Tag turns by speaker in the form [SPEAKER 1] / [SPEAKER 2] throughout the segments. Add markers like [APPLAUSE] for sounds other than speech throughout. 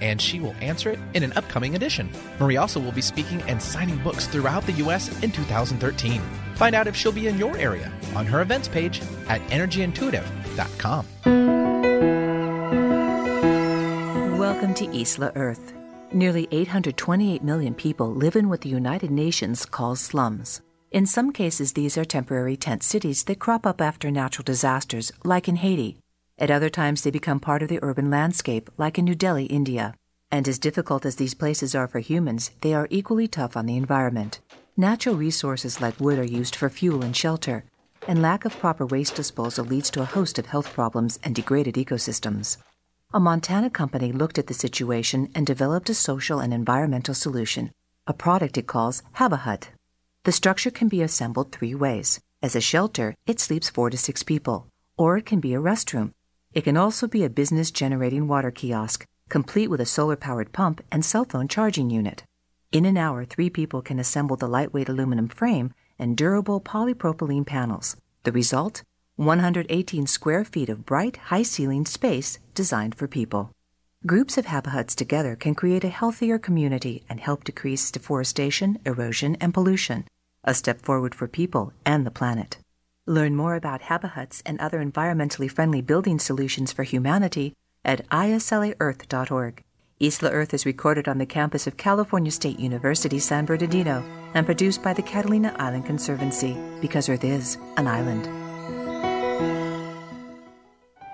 [SPEAKER 1] and she will answer it in an upcoming edition. Marie also will be speaking and signing books throughout the U.S. in 2013. Find out if she'll be in your area on her events page at energyintuitive.com.
[SPEAKER 2] Welcome to Isla Earth. Nearly 828 million people live in what the United Nations calls slums. In some cases, these are temporary tent cities that crop up after natural disasters, like in Haiti. At other times, they become part of the urban landscape, like in New Delhi, India. And as difficult as these places are for humans, they are equally tough on the environment. Natural resources like wood are used for fuel and shelter, and lack of proper waste disposal leads to a host of health problems and degraded ecosystems. A Montana company looked at the situation and developed a social and environmental solution, a product it calls HabiHut. The structure can be assembled three ways. As a shelter, it sleeps four to six people, or it can be a restroom. It can also be a business generating water kiosk, complete with a solar powered pump and cell phone charging unit. In an hour, three people can assemble the lightweight aluminum frame and durable polypropylene panels. The result? 118 square feet of bright, high ceiling space designed for people. Groups of HabiHuts together can create a healthier community and help decrease deforestation, erosion, and pollution, a step forward for people and the planet. Learn more about HabiHuts and other environmentally friendly building solutions for humanity at islaearth.org. Isla Earth is recorded on the campus of California State University, San Bernardino, and produced by the Catalina Island Conservancy because Earth is an island.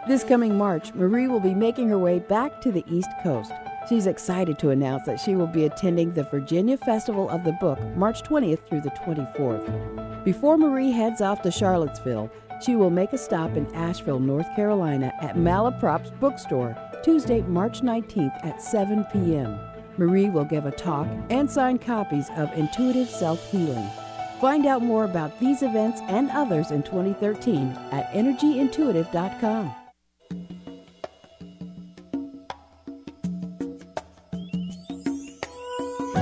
[SPEAKER 3] This coming March, Marie will be making her way back to the East Coast. She's excited to announce that she will be attending the Virginia Festival of the Book March 20th through the 24th. Before Marie heads off to Charlottesville, she will make a stop in Asheville, North Carolina at Malaprop's bookstore Tuesday, March 19th at 7 p.m. Marie will give a talk and sign copies of Intuitive Self Healing. Find out more about these events and others in 2013 at energyintuitive.com.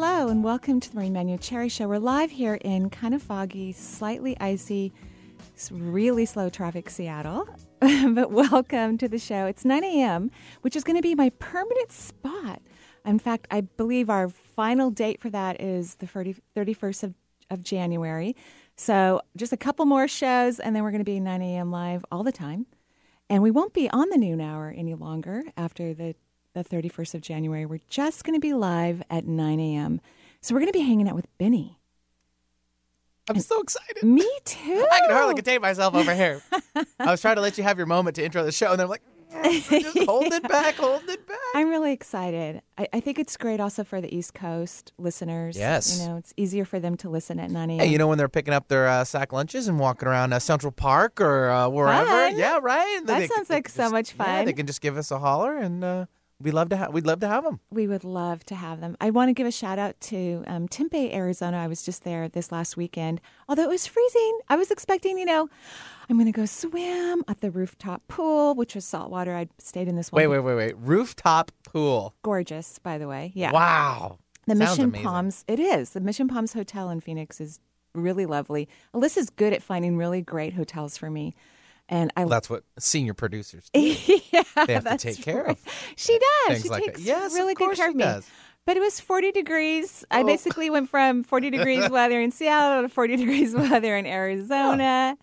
[SPEAKER 4] Hello, and welcome to the Marie Manuchehri Show. We're live here in kind of foggy, slightly icy, really slow traffic Seattle. [LAUGHS] but welcome to the show. It's 9 a.m., which is going to be my permanent spot. In fact, I believe our final date for that is the 30, 31st of, of January. So just a couple more shows, and then we're going to be 9 a.m. live all the time. And we won't be on the noon hour any longer after the the 31st of January. We're just going to be live at 9 a.m. So we're going to be hanging out with Benny.
[SPEAKER 1] I'm and so excited.
[SPEAKER 4] Me too. [LAUGHS]
[SPEAKER 1] I can hardly contain myself over here. [LAUGHS] I was trying to let you have your moment to intro the show, and then I'm like, just hold it back, hold it back.
[SPEAKER 4] I'm really excited. I, I, think it's great also for the East Coast listeners.
[SPEAKER 1] Yes.
[SPEAKER 4] You know, it's easier for them to listen at 9 a.m.
[SPEAKER 1] Hey, you know, when they're picking up their uh, sack lunches and walking around uh, Central Park or uh, wherever.
[SPEAKER 4] Fun.
[SPEAKER 1] Yeah, right.
[SPEAKER 4] That
[SPEAKER 1] they,
[SPEAKER 4] sounds
[SPEAKER 1] they
[SPEAKER 4] like so
[SPEAKER 1] just,
[SPEAKER 4] much fun.
[SPEAKER 1] Yeah, they can just give us a holler and uh, we love to have. We'd love to have them.
[SPEAKER 4] We would love to have them. I want to give a shout out to um, Tempe, Arizona. I was just there this last weekend. Although it was freezing, I was expecting, you know, I'm going to go swim at the rooftop pool, which was saltwater. I stayed in this one.
[SPEAKER 1] Wait, wait, wait, wait. Rooftop pool.
[SPEAKER 4] Gorgeous, by the way. Yeah.
[SPEAKER 1] Wow.
[SPEAKER 4] The
[SPEAKER 1] Sounds
[SPEAKER 4] Mission
[SPEAKER 1] amazing.
[SPEAKER 4] Palms. It is the Mission Palms Hotel in Phoenix is really lovely. Alyssa's good at finding really great hotels for me. And I
[SPEAKER 1] Well, that's what senior producers [LAUGHS] do.
[SPEAKER 4] yeah,
[SPEAKER 1] They have to take care
[SPEAKER 4] right.
[SPEAKER 1] of
[SPEAKER 4] She does. She
[SPEAKER 1] like that.
[SPEAKER 4] takes
[SPEAKER 1] Yes,
[SPEAKER 4] really good care of me.
[SPEAKER 1] does.
[SPEAKER 4] But it was 40 degrees. I
[SPEAKER 1] Oh.
[SPEAKER 4] basically went from 40 degrees [LAUGHS] weather in Seattle to 40 degrees weather in Arizona.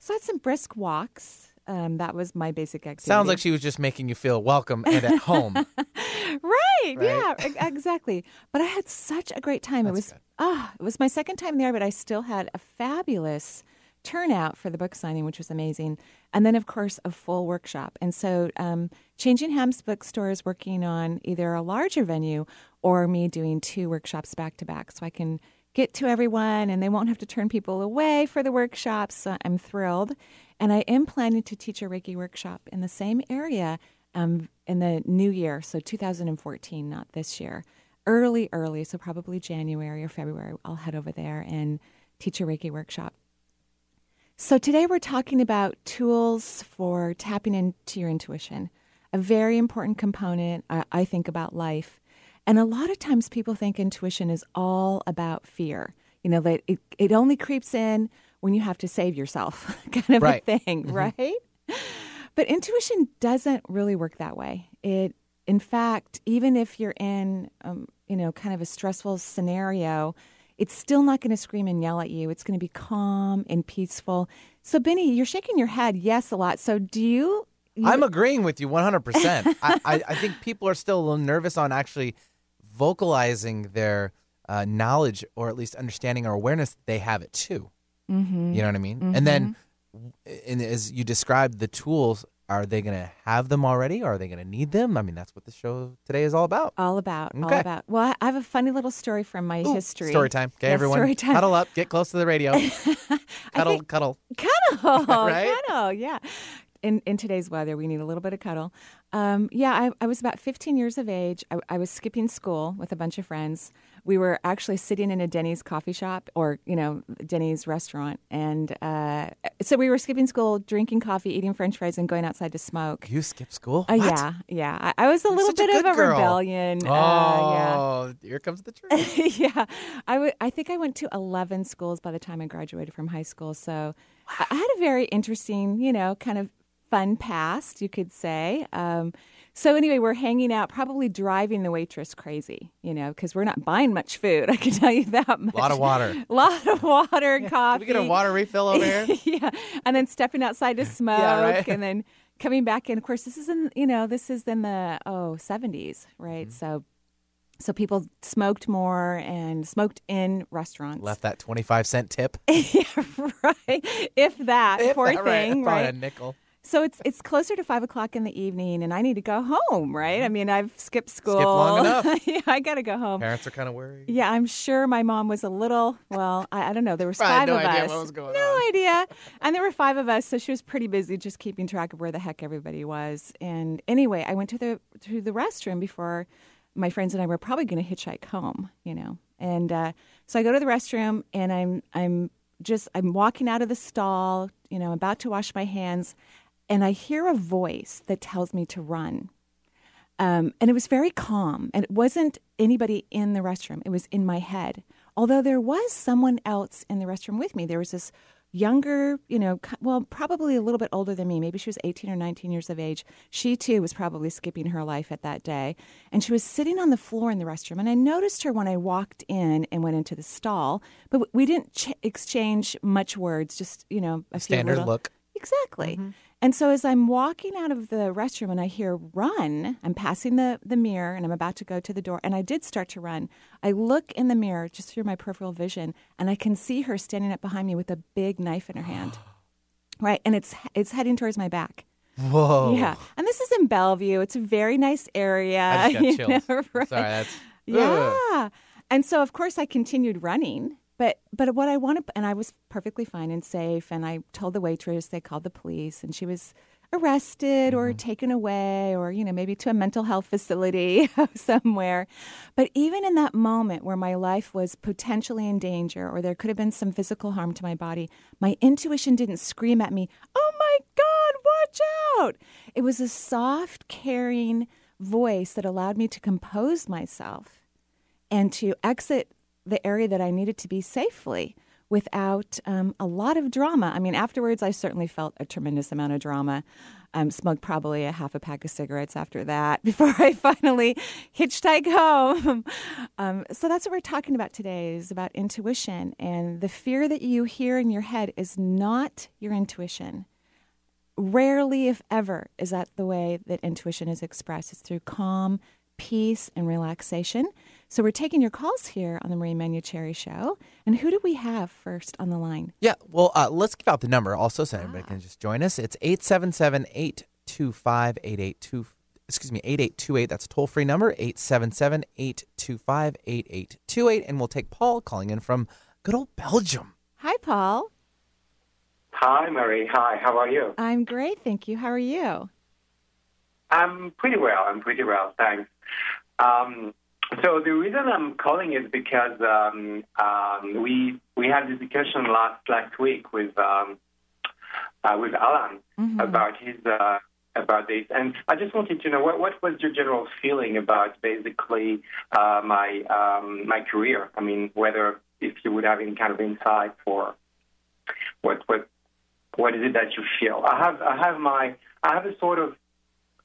[SPEAKER 4] So I had some brisk walks Um, that was my basic activity.
[SPEAKER 1] Sounds like she was just making you feel welcome and at home. [LAUGHS]
[SPEAKER 4] right, Yeah, e- exactly. But I had such a great time. it was ah, it was my second time there, but I still had a fabulous turnout for the book signing, which was amazing. And then, of course, a full workshop. And so, um, Changing Hands Bookstore is working on either a larger venue or me doing two workshops back to back, so I can get to everyone and they won't have to turn people away for the workshops. So I'm thrilled. And I am planning to teach a Reiki workshop in the same area um, in the new year, so 2014, not this year. Early, early, so probably January or February, I'll head over there and teach a Reiki workshop. So today we're talking about tools for tapping into your intuition, a very important component, I, I think, about life. And a lot of times people think intuition is all about fear. You know, that it, it only creeps in when you have to save yourself, [LAUGHS] kind of
[SPEAKER 1] Right.
[SPEAKER 4] a thing, right? But intuition doesn't really work that way. It, in fact, even if you're in, um, you know, kind of a stressful scenario, it's still not going to scream and yell at you. It's going to be calm and peaceful. So, Benny, you're shaking your head yes a lot. So, do you? you
[SPEAKER 1] I'm agreeing with you 100%. [LAUGHS] I, I, I think people are still a little nervous on actually vocalizing their uh, knowledge or at least understanding or awareness that they have it too.
[SPEAKER 4] Mhm.
[SPEAKER 1] You know what I mean? And then, and as you described the tools, are they going to have them already? Or are they going to need them? I mean, that's what the show today is all about.
[SPEAKER 4] all about, all about. Well, I have a funny little story from my
[SPEAKER 1] Ooh,
[SPEAKER 4] history.
[SPEAKER 1] Story time. Okay,
[SPEAKER 4] Yeah,
[SPEAKER 1] everyone.
[SPEAKER 4] Story time.
[SPEAKER 1] Huddle up. Get close to the radio. [LAUGHS] cuddle,
[SPEAKER 4] think-
[SPEAKER 1] cuddle. [LAUGHS]
[SPEAKER 4] cuddle, [LAUGHS]
[SPEAKER 1] Right?
[SPEAKER 4] cuddle, yeah. In in today's weather, we need a little bit of cuddle. Um, yeah, I, I was about 15 years of age. I, I was skipping school with a bunch of friends. We were actually sitting in a Denny's coffee shop, or you know, Denny's restaurant, and uh, so we were skipping school, drinking coffee, eating French fries, and going outside to smoke.
[SPEAKER 1] You skip school?
[SPEAKER 4] Uh, yeah, yeah. I, I was a
[SPEAKER 1] You're
[SPEAKER 4] little
[SPEAKER 1] such a
[SPEAKER 4] bit of a
[SPEAKER 1] girl.
[SPEAKER 4] rebellion.
[SPEAKER 1] Oh,
[SPEAKER 4] Uh, yeah.
[SPEAKER 1] here comes the [LAUGHS] truth.
[SPEAKER 4] yeah, I I think I went to 11 schools by the time I graduated from high school. So I I had a very interesting, you know, kind of fun past, you could say. Um, so anyway, we're hanging out, probably driving the waitress crazy, you know, because we're not buying much food. [LAUGHS] I can tell you that much.
[SPEAKER 1] A lot of water.
[SPEAKER 4] A [LAUGHS] lot of water and
[SPEAKER 1] Can
[SPEAKER 4] coffee.
[SPEAKER 1] we get a water refill over here? [LAUGHS]
[SPEAKER 4] yeah, and then stepping outside to smoke,
[SPEAKER 1] right.
[SPEAKER 4] and then coming back in. Of course, this is in you know this is in the oh 70s, right?
[SPEAKER 1] Mm-hmm.
[SPEAKER 4] So, so people smoked more and smoked in restaurants.
[SPEAKER 1] Left that 25 cent tip.
[SPEAKER 4] yeah, right. If that
[SPEAKER 1] If
[SPEAKER 4] poor
[SPEAKER 1] that,
[SPEAKER 4] thing,
[SPEAKER 1] probably
[SPEAKER 4] right?
[SPEAKER 1] a nickel.
[SPEAKER 4] So it's it's closer to five o'clock in the evening, and I need to go home, right? I mean, I've skipped school.
[SPEAKER 1] Skip [LAUGHS] long enough.
[SPEAKER 4] yeah, I got to go home.
[SPEAKER 1] Parents are kind of worried.
[SPEAKER 4] Yeah, I'm sure my mom was a little. Well, I, I don't know. There was five
[SPEAKER 1] no
[SPEAKER 4] of
[SPEAKER 1] idea
[SPEAKER 4] us.
[SPEAKER 1] what was going
[SPEAKER 4] no
[SPEAKER 1] on.
[SPEAKER 4] idea. And there were five of us, so she was pretty busy just keeping track of where the heck everybody was. And anyway, I went to the to the restroom before my friends and I were probably going to hitchhike home. You know, and uh, so I go to the restroom, and I'm I'm just I'm walking out of the stall. You know, I'm about to wash my hands, and I hear a voice that tells me to run. Um, and it was very calm. And it wasn't anybody in the restroom, it was in my head. Although there was someone else in the restroom with me. There was this younger, you know, well, probably a little bit older than me. Maybe she was 18 or 19 years of age. She too was probably skipping her life at that day. And she was sitting on the floor in the restroom. And I noticed her when I walked in and went into the stall. But we didn't ch- exchange much words, just, you know, a few
[SPEAKER 1] Standard
[SPEAKER 4] little-
[SPEAKER 1] look.
[SPEAKER 4] Exactly. And so as I'm walking out of the restroom and I hear run, I'm passing the, the mirror and I'm about to go to the door. And I did start to run. I look in the mirror just through my peripheral vision and I can see her standing up behind me with a big knife in her hand. [GASPS] right. And it's it's heading towards my back.
[SPEAKER 1] Whoa.
[SPEAKER 4] Yeah. And this is in Bellevue. It's a very nice area.
[SPEAKER 1] I just got [LAUGHS] chills.
[SPEAKER 4] know, right?
[SPEAKER 1] Sorry, that's. Ugh.
[SPEAKER 4] Yeah. And so of course I continued running, but but what I wanted and I was perfectly fine and safe and I told the waitress they called the police and she was arrested or mm-hmm. taken away or you know maybe to a mental health facility [LAUGHS] somewhere. But even in that moment where my life was potentially in danger or there could have been some physical harm to my body, my intuition didn't scream at me, "Oh my god, watch out." It was a soft, caring voice that allowed me to compose myself and to exit the area that I needed to be safely without um, a lot of drama. I mean, afterwards, I certainly felt a tremendous amount of drama. Um, smoked probably a half a pack of cigarettes after that [LAUGHS] before I finally hitchhiked home. [LAUGHS] um, so that's what we're talking about today is about intuition and the fear that you hear in your head is not your intuition. rarely, if ever, is that the way that intuition is expressed. It's through calm, peace, and relaxation. So we're taking your calls here on the Marie Manuchehri Show. And who do we have first on the line?
[SPEAKER 1] Yeah, well, uh, let's give out the number also so everybody can just join us. It's 877 825 8825 excuse me, 8828. That's a toll free number, 877 825 8828. And we'll take Paul calling in from good old Belgium.
[SPEAKER 4] Hi, Paul.
[SPEAKER 5] Hi, Marie. Hi, how are you?
[SPEAKER 4] I'm great, thank you. How are you?
[SPEAKER 5] I'm pretty well. I'm pretty well, thanks. Um, so the reason I'm calling is because um, um, we we had this discussion last last week with um, uh, with Alan
[SPEAKER 4] Mm-hmm.
[SPEAKER 5] about his uh, about this, and I just wanted to know what what was your general feeling about basically uh, my um, my career. I mean, whether if you would have any kind of insight for what what what is it that you feel? I have I have my I have a sort of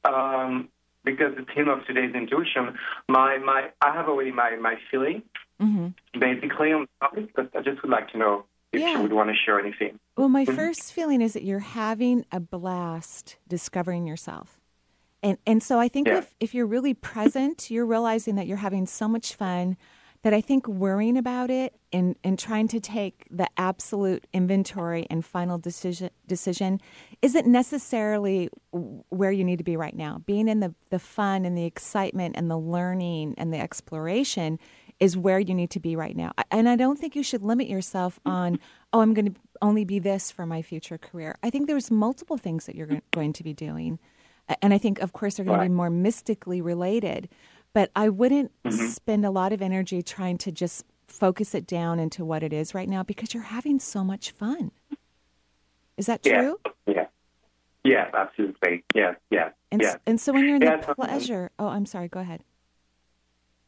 [SPEAKER 5] um, because the theme of today's intuition, my my I have already my my feeling
[SPEAKER 4] hmm
[SPEAKER 5] basically on the topic, but I just would like to know if
[SPEAKER 4] Yeah.
[SPEAKER 5] you would want to share anything.
[SPEAKER 4] Well, my first feeling is that you're having a blast discovering yourself. And and so I think
[SPEAKER 5] Yeah.
[SPEAKER 4] if, if you're really present, you're realizing that you're having so much fun that I think worrying about it and, and trying to take the absolute inventory and final decision decision isn't necessarily where you need to be right now. Being in the, the fun and the excitement and the learning and the exploration is where you need to be right now. And I don't think you should limit yourself mm-hmm. on, oh, I'm going to only be this for my future career. I think there's multiple things that you're mm-hmm. going to be doing. And I think, of course, they're going to be more mystically related. But I wouldn't spend a lot of energy trying to just focus it down into what it is right now because you're having so much fun. Is that true?
[SPEAKER 5] Yeah. Yeah, absolutely. Yeah, yeah,
[SPEAKER 4] And,
[SPEAKER 5] yeah.
[SPEAKER 4] and so when you're in
[SPEAKER 5] Yeah,
[SPEAKER 4] the pleasure, oh, I'm sorry, go ahead.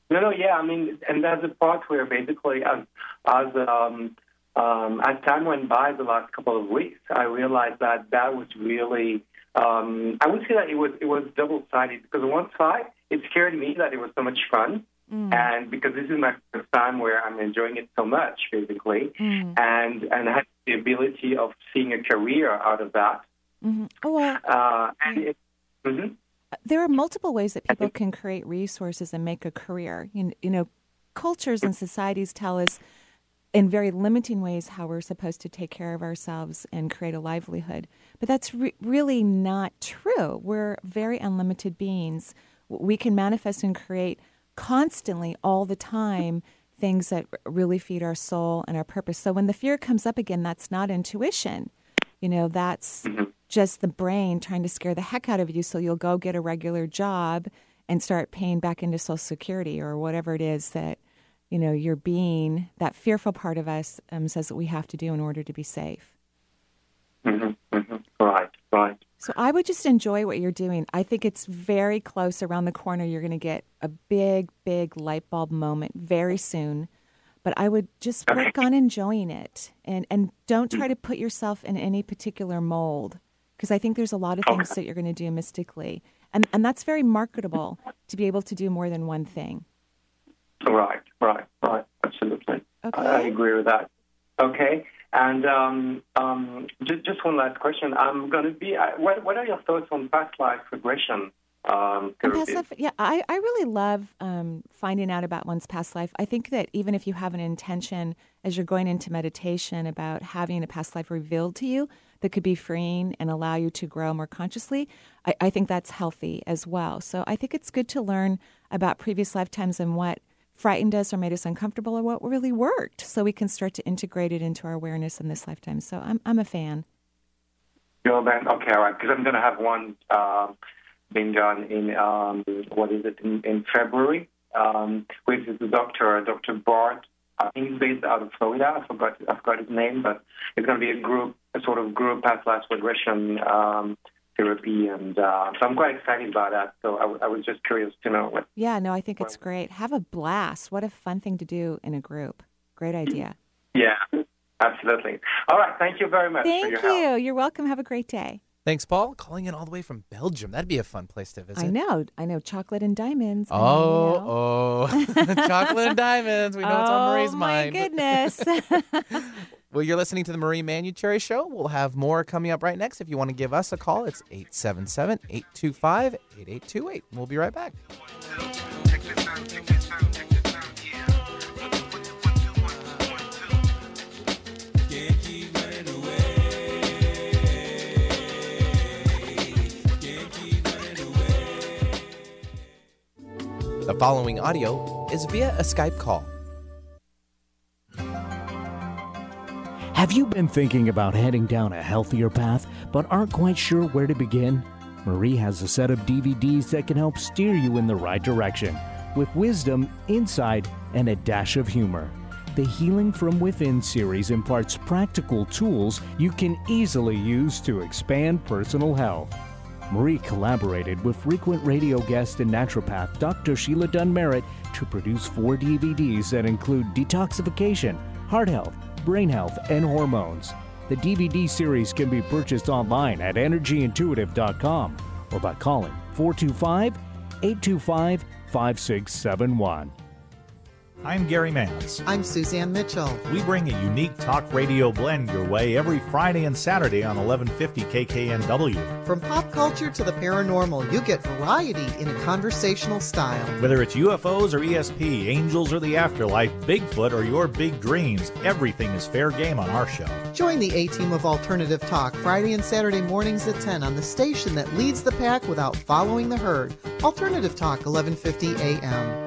[SPEAKER 5] No, no, yeah. I mean, and there's a part where basically, as as um, um, as time went by, the last couple of weeks, I realized that that was really. Um, I would say that it was it was double sided because on one side it scared me that it was so much fun, and because this is my first time where I'm enjoying it so much, basically, and and I had the ability of seeing a career out of that.
[SPEAKER 4] hmm Oh, well,
[SPEAKER 5] Uh, and it, mhm.
[SPEAKER 4] there are multiple ways that people can create resources and make a career. You, you know, cultures and societies tell us in very limiting ways how we're supposed to take care of ourselves and create a livelihood. But that's re- really not true. We're very unlimited beings. We can manifest and create constantly all the time things that really feed our soul and our purpose. So when the fear comes up again, that's not intuition. You know, that's just the brain trying to scare the heck out of you so you'll go get a regular job and start paying back into Social Security or whatever it is that, you know, your being, that fearful part of us um, says that we have to do in order to be safe.
[SPEAKER 5] Mhm, mhm. Right, right.
[SPEAKER 4] So I would just enjoy what you're doing. I think it's very close around the corner. You're going to get a big, big light bulb moment very soon. But I would just work on enjoying it and, and don't try hmm. to put yourself in any particular mold because I think there's a lot of things that you're going to do mystically. And, and that's very marketable to be able to do more than one thing.
[SPEAKER 5] Right, right, right. Absolutely.
[SPEAKER 4] Okay.
[SPEAKER 5] I, I agree with that. Okay. And um, um, just, just one last question. I'm going to be. Uh, what, what are your thoughts on past life regression? Um,
[SPEAKER 4] life, yeah, I, I really love um, finding out about one's past life. I think that even if you have an intention as you're going into meditation about having a past life revealed to you that could be freeing and allow you to grow more consciously, I, I think that's healthy as well. So I think it's good to learn about previous lifetimes and what frightened us or made us uncomfortable or what really worked so we can start to integrate it into our awareness in this lifetime. So I'm, I'm a fan.
[SPEAKER 5] Well, then, okay, all right. Because I'm going to have one um, being done in um, what is it in, in February um, with the doctor, Dr. Bart. I think he's based out of Florida. I forgot, I forgot his name, but it's going to be a group, a sort of group past life regression um, therapy, and uh, so I'm quite excited about that. So I, w- I was just curious to know what.
[SPEAKER 4] Yeah, no, I think it's great. Have a blast. What a fun thing to do in a group. Great idea.
[SPEAKER 5] Yeah, absolutely. All right. Thank you very much for
[SPEAKER 4] Thank
[SPEAKER 5] your
[SPEAKER 4] you.
[SPEAKER 5] help.
[SPEAKER 4] You're welcome. Have a great day.
[SPEAKER 1] Thanks, Paul. Calling in all the way from Belgium. That'd be a fun place to visit.
[SPEAKER 4] I know. I know. Chocolate and diamonds.
[SPEAKER 1] Oh, oh. [LAUGHS] Chocolate and diamonds. We know it's on Marie's mind. [LAUGHS]
[SPEAKER 4] oh, my goodness. [LAUGHS]
[SPEAKER 1] Well, you're listening to the Marie Manuchehri Show. We'll have more coming up right next. If you want to give us a call, it's 877 825 8828. We'll be right back. The following audio is via a Skype call.
[SPEAKER 6] Have you been thinking about heading down a healthier path but aren't quite sure where to begin? Marie has a set of DVDs that can help steer you in the right direction with wisdom, insight, and a dash of humor. The Healing from Within series imparts practical tools you can easily use to expand personal health. Marie collaborated with frequent radio guest and naturopath Dr. Sheila Dunn Merritt to produce four DVDs that include detoxification, heart health, brain health, and hormones. The DVD series can be purchased online at energyintuitive.com or by calling 425 825 5671.
[SPEAKER 7] I'm Gary Mance.
[SPEAKER 8] I'm Suzanne Mitchell.
[SPEAKER 7] We bring a unique talk radio blend your way every Friday and Saturday on 1150 KKNW.
[SPEAKER 8] From pop culture to the paranormal, you get variety in a conversational style.
[SPEAKER 7] Whether it's UFOs or ESP, angels or the afterlife, Bigfoot or your big dreams, everything is fair game on our show.
[SPEAKER 8] Join the A Team of Alternative Talk Friday and Saturday mornings at 10 on the station that leads the pack without following the herd. Alternative Talk, 1150 AM.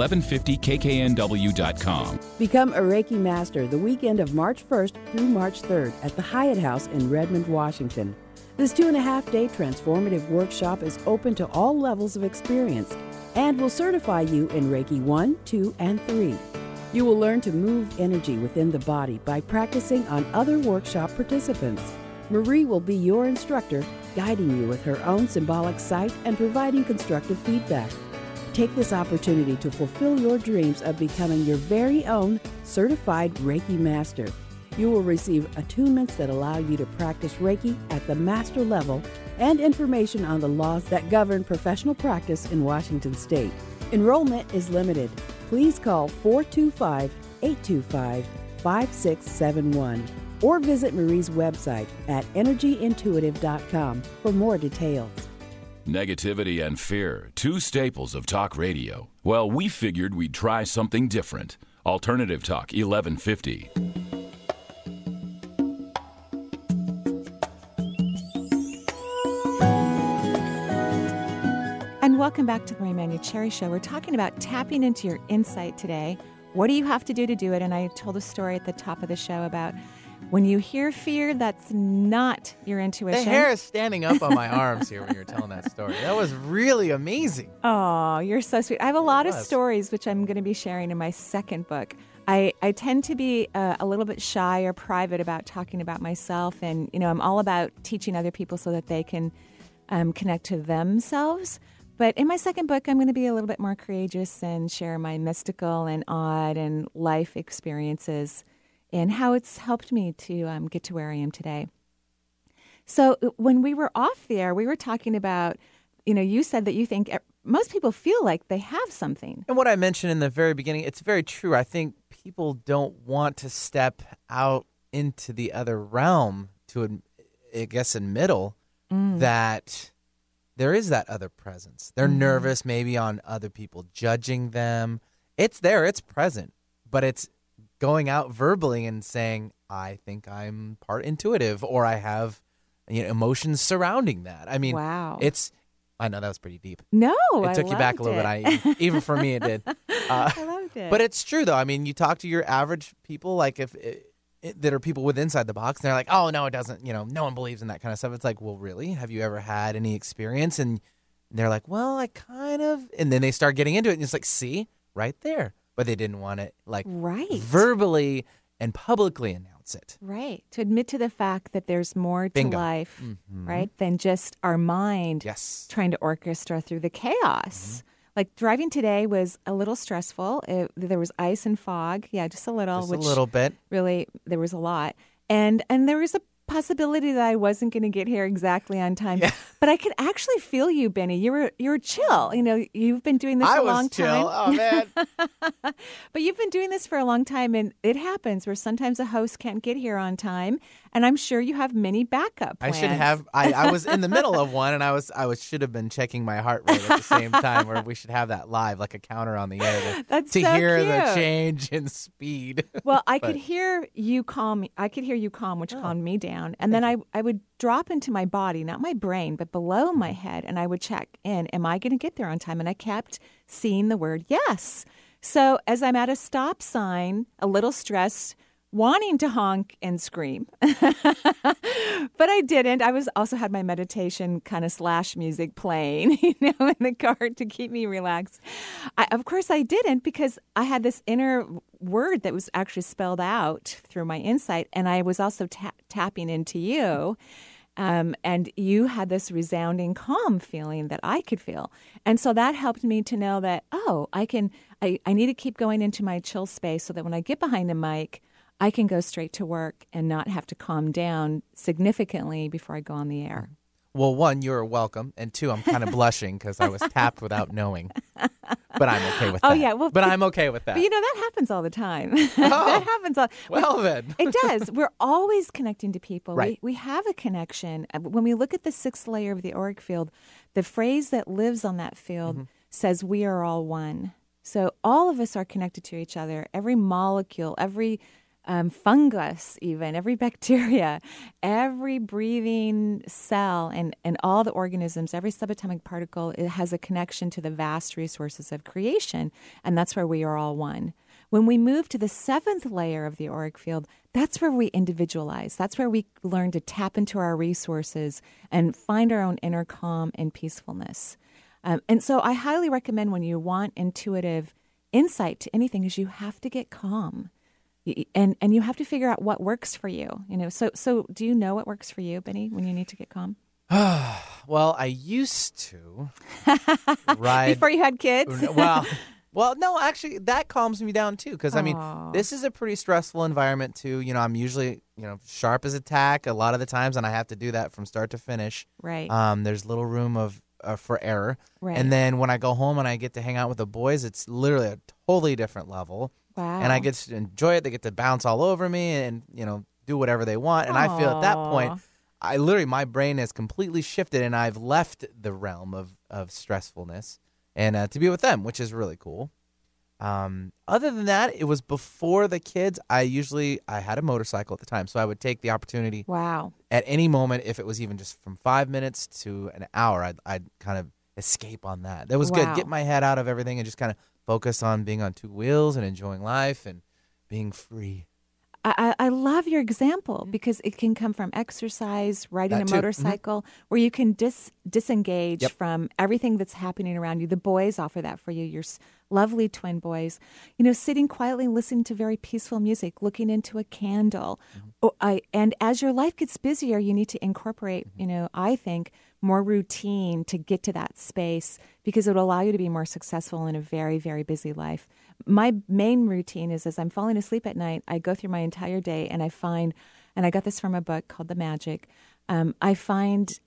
[SPEAKER 9] 1150kknw.com.
[SPEAKER 3] Become a Reiki Master the weekend of March 1st through March 3rd at the Hyatt House in Redmond, Washington. This two and a half day transformative workshop is open to all levels of experience and will certify you in Reiki 1, 2, and 3. You will learn to move energy within the body by practicing on other workshop participants. Marie will be your instructor, guiding you with her own symbolic sight and providing constructive feedback. Take this opportunity to fulfill your dreams of becoming your very own certified Reiki master. You will receive attunements that allow you to practice Reiki at the master level and information on the laws that govern professional practice in Washington state. Enrollment is limited. Please call 425 825 5671 or visit Marie's website at energyintuitive.com for more details.
[SPEAKER 9] Negativity and fear, two staples of talk radio. Well, we figured we'd try something different. Alternative Talk 1150.
[SPEAKER 4] And welcome back to the Marie Manuchehri Show. We're talking about tapping into your insight today. What do you have to do to do it? And I told a story at the top of the show about when you hear fear, that's not your intuition.
[SPEAKER 1] The hair is [LAUGHS] standing up on my arms here when you're telling that story. That was really amazing.
[SPEAKER 4] Oh, you're so sweet. I have a lot of stories which I'm going to be sharing in my second book. I, I tend to be uh, a little bit shy or private about talking about myself, and you know I'm all about teaching other people so that they can um, connect to themselves. But in my second book, I'm going to be a little bit more courageous and share my mystical and odd and life experiences and how it's helped me to um, get to where I am today. So uh, when we were off the air, we were talking about, you know, you said that you think most people feel like they have something.
[SPEAKER 1] And what I mentioned in the very beginning, it's very true. I think people don't want to step out into the other realm to, I guess, admittal that there is that other presence. They're nervous maybe on other people judging them. It's there, it's present, but it's going out verbally and saying, I think I'm part intuitive or I have you know, emotions surrounding that. I mean,
[SPEAKER 4] Wow.
[SPEAKER 1] it's, I know that was pretty deep.
[SPEAKER 4] No,
[SPEAKER 1] It
[SPEAKER 4] I
[SPEAKER 1] took you back a little
[SPEAKER 4] it.
[SPEAKER 1] bit. I even for me it did. [LAUGHS] Uh,
[SPEAKER 4] I loved it.
[SPEAKER 1] but it's true though. I mean, you talk to your average people, like if it- that are people with inside the box. And they're like, oh no, it doesn't. You know, no one believes in that kind of stuff. It's like, well, really? Have you ever had any experience? And they're like, well, I kind of. And then they start getting into it, and it's like, see, right there. But they didn't want to like
[SPEAKER 4] Right.
[SPEAKER 1] verbally and publicly announce it.
[SPEAKER 4] Right. To admit to the fact that there's more to
[SPEAKER 1] Bingo.
[SPEAKER 4] life,
[SPEAKER 1] Mhm.
[SPEAKER 4] right, than just our mind
[SPEAKER 1] Yes.
[SPEAKER 4] trying to orchestra through the chaos. Like driving today was a little stressful. It, there was ice and fog. Yeah, just a little.
[SPEAKER 1] Just
[SPEAKER 4] which
[SPEAKER 1] a little bit.
[SPEAKER 4] Really, there was a lot, and and there was a possibility that I wasn't going to get here exactly on time. But I could actually feel you, Benny. You were you were chill. You know, you've been doing this
[SPEAKER 1] I
[SPEAKER 4] a
[SPEAKER 1] was
[SPEAKER 4] long
[SPEAKER 1] chill.
[SPEAKER 4] time.
[SPEAKER 1] Oh man. [LAUGHS]
[SPEAKER 4] But you've been doing this for a long time, and it happens where sometimes a host can't get here on time, and I'm sure you have many backup
[SPEAKER 1] I should have. I, I was in the middle of [LAUGHS] one, and I was. I was should have been checking my heart rate at the same time. Where we should have that live, like a counter on the air, to, [LAUGHS]
[SPEAKER 4] That's
[SPEAKER 1] to
[SPEAKER 4] so
[SPEAKER 1] hear the change in speed. [LAUGHS]
[SPEAKER 4] Well, I could hear you calm. I could hear you calm, which
[SPEAKER 1] Oh.
[SPEAKER 4] calmed me down, and then I I would drop into my body, not my brain, but below my
[SPEAKER 1] Mm-hmm.
[SPEAKER 4] head, and I would check in. Am I going to get there on time? And I kept seeing the word yes. So as I'm at a stop sign, a little stressed, wanting to honk and scream, [LAUGHS] but I didn't. I was also had my meditation kind of slash music playing, [LAUGHS] you know, in the car to keep me relaxed. I, of course, I didn't because I had this inner word that was actually spelled out through my insight, and I was also ta- tapping into you. Um, and you had this resounding calm feeling that I could feel. And so that helped me to know that, oh, I can, I, I need to keep going into my chill space so that when I get behind a mic, I can go straight to work and not have to calm down significantly before I go on the air.
[SPEAKER 1] Well, one, you're welcome, and two, I'm kind of blushing because I was tapped without knowing. But I'm okay with [LAUGHS] that.
[SPEAKER 4] Oh, yeah, well,
[SPEAKER 1] but
[SPEAKER 4] but-
[SPEAKER 1] I'm okay with that.
[SPEAKER 4] But you know, that happens all the time. [LAUGHS]
[SPEAKER 1] Oh.
[SPEAKER 4] that happens all [LAUGHS]
[SPEAKER 1] well then,
[SPEAKER 4] It does. We're always connecting to people.
[SPEAKER 1] Right.
[SPEAKER 4] We, we have a connection. Uh, When we look at the sixth layer of the auric field, the phrase that lives on that field
[SPEAKER 1] Mm-hmm.
[SPEAKER 4] says, We are all one. So all of us are connected to each other. Every molecule, every um, fungus, even every bacteria, every breathing cell, and, and all the organisms, every subatomic particle, it has a connection to the vast resources of creation. And that's where we are all one. When we move to the seventh layer of the auric field, that's where we individualize. That's where we learn to tap into our resources and find our own inner calm and peacefulness. Um, and so I highly recommend when you want intuitive insight to anything is you have to get calm. And and you have to figure out what works for you. You know, so so do you know what works for you, Benny, when you need to get calm? [SIGHS]
[SPEAKER 1] well, I used to [LAUGHS] ride
[SPEAKER 4] Before you had kids?
[SPEAKER 1] well, [LAUGHS] well, no, actually, that calms me down too. Because I mean, this is a pretty stressful environment too. You know, I'm usually you know sharp as a tack a lot of the times, and I have to do that from start to finish.
[SPEAKER 4] Right.
[SPEAKER 1] Um, there's little room of uh, for error.
[SPEAKER 4] Right.
[SPEAKER 1] And then when I go home and I get to hang out with the boys, it's literally a totally different level.
[SPEAKER 4] Wow.
[SPEAKER 1] And I get to enjoy it. They get to bounce all over me and you know do whatever they want. And I feel at that point. I literally my brain has completely shifted and I've left the realm of of stressfulness and uh, to be with them, which is really cool. Um, other than that, it was before the kids. I usually I had a motorcycle at the time, so I would take the opportunity
[SPEAKER 4] Wow.
[SPEAKER 1] at any moment, if it was even just from five minutes to an hour, I'd I'd kind of escape on that. That was
[SPEAKER 4] Wow.
[SPEAKER 1] good. Get my head out of everything and just kind of focus on being on two wheels and enjoying life and being free.
[SPEAKER 4] I, I love your example because it can come from exercise, riding
[SPEAKER 1] That
[SPEAKER 4] a
[SPEAKER 1] too. Mhm.
[SPEAKER 4] motorcycle, where you can dis, disengage
[SPEAKER 1] Yep.
[SPEAKER 4] from everything that's happening around you. The boys offer that for you, your lovely twin boys. You know, sitting quietly, listening to very peaceful music, looking into a candle.
[SPEAKER 1] Mm-hmm.
[SPEAKER 4] Oh, I, and as your life gets busier, you need to incorporate,
[SPEAKER 1] Mm-hmm.
[SPEAKER 4] you know, I think more routine to get to that space because it will allow you to be more successful in a very, very busy life. My main routine is as I'm falling asleep at night, I go through my entire day and I find, and I got this from a book called The Magic. Um, I find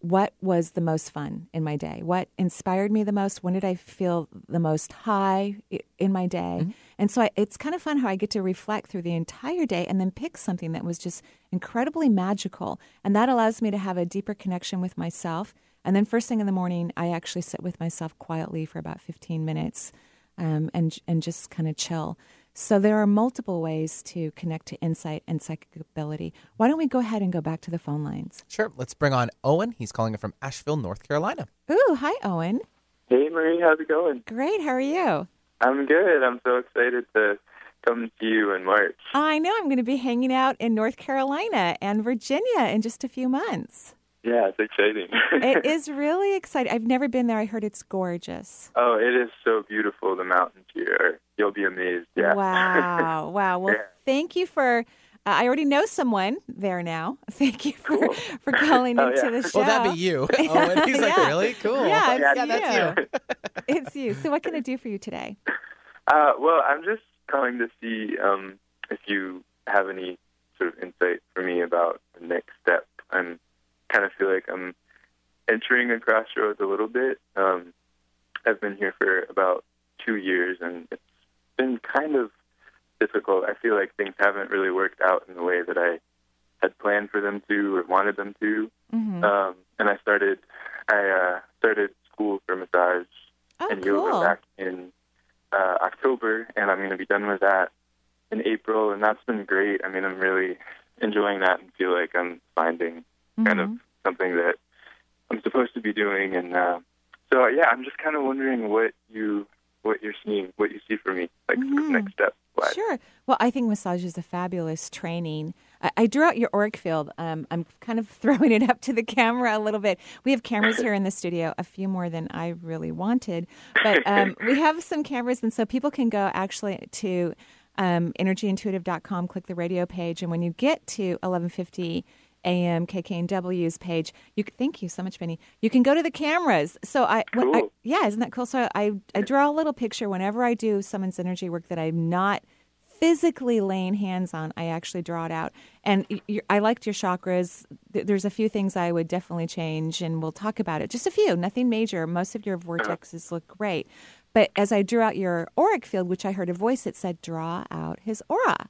[SPEAKER 4] what was the most fun in my day, what inspired me the most, when did I feel the most high in my day. And so I, it's kind of fun how I get to reflect through the entire day and then pick something that was just incredibly magical. And that allows me to have a deeper connection with myself. And then first thing in the morning, I actually sit with myself quietly for about 15 minutes um, and, and just kind of chill. So there are multiple ways to connect to insight and psychic ability. Why don't we go ahead and go back to the phone lines?
[SPEAKER 1] Sure. Let's bring on Owen. He's calling it from Asheville, North Carolina.
[SPEAKER 4] Ooh, hi, Owen.
[SPEAKER 10] Hey, Marie, how's it going?
[SPEAKER 4] Great. How are you?
[SPEAKER 10] I'm good. I'm so excited to come to you in March.
[SPEAKER 4] I know I'm going to be hanging out in North Carolina and Virginia in just a few months.
[SPEAKER 10] Yeah, it's exciting.
[SPEAKER 4] it [LAUGHS] is really exciting. I've never been there. I heard it's gorgeous.
[SPEAKER 10] Oh, it is so beautiful. The mountains here. You'll be amazed. Yeah.
[SPEAKER 4] Wow. [LAUGHS] Wow. Well,
[SPEAKER 10] Yeah.
[SPEAKER 4] thank you for. Uh, I already know someone there now. [LAUGHS] Thank you for, for calling
[SPEAKER 10] Oh,
[SPEAKER 4] into
[SPEAKER 10] yeah.
[SPEAKER 4] the show.
[SPEAKER 1] Well, that'd be you. Oh, and he's like, really? Cool.
[SPEAKER 4] Yeah, it's
[SPEAKER 1] yeah,
[SPEAKER 4] you.
[SPEAKER 1] that's you.
[SPEAKER 4] It's you. So, what can I do for you today?
[SPEAKER 10] Uh, well, I'm just calling to see um, if you have any sort of insight for me about the next step. I'm kind of feel like I'm entering a crossroads a little bit. Um, I've been here for about two years, and it's been kind of difficult. I feel like things haven't really worked out in the way that I had planned for them to or wanted them to.
[SPEAKER 4] Mhm.
[SPEAKER 10] Um, and I started, I uh, started school for massage
[SPEAKER 4] Oh,
[SPEAKER 10] and
[SPEAKER 4] cool.
[SPEAKER 10] yoga back in uh, October, and I'm going to be done with that in April, and that's been great. I mean, I'm really enjoying that and feel like I'm finding kind of
[SPEAKER 4] Mhm.
[SPEAKER 10] something that I'm supposed to be doing, and uh, so yeah, I'm just kind of wondering what you what you're seeing, what you see for me, like sort of next step. wise.
[SPEAKER 4] Sure. Well, I think massage is a fabulous training. I, I drew out your auric field. Um, I'm kind of [LAUGHS] throwing it up to the camera a little bit. We have cameras [LAUGHS] here in the studio, a few more than I really wanted, but [LAUGHS] um, we have some cameras, and so people can go actually to um, energyintuitive.com, click the radio page, and when you get to 1150 AM KKNW's page. You thank you so much, Benny. You can go to the cameras. So I, when I yeah, isn't that cool? So I I draw a little picture whenever I do someone's energy work that I'm not physically laying hands on. I actually draw it out, and I liked your chakras. There's a few things I would definitely change, and we'll talk about it. Just a few, nothing major. Most of your vortexes look great. But as I drew out your auric field, which I heard a voice that said, draw out his aura.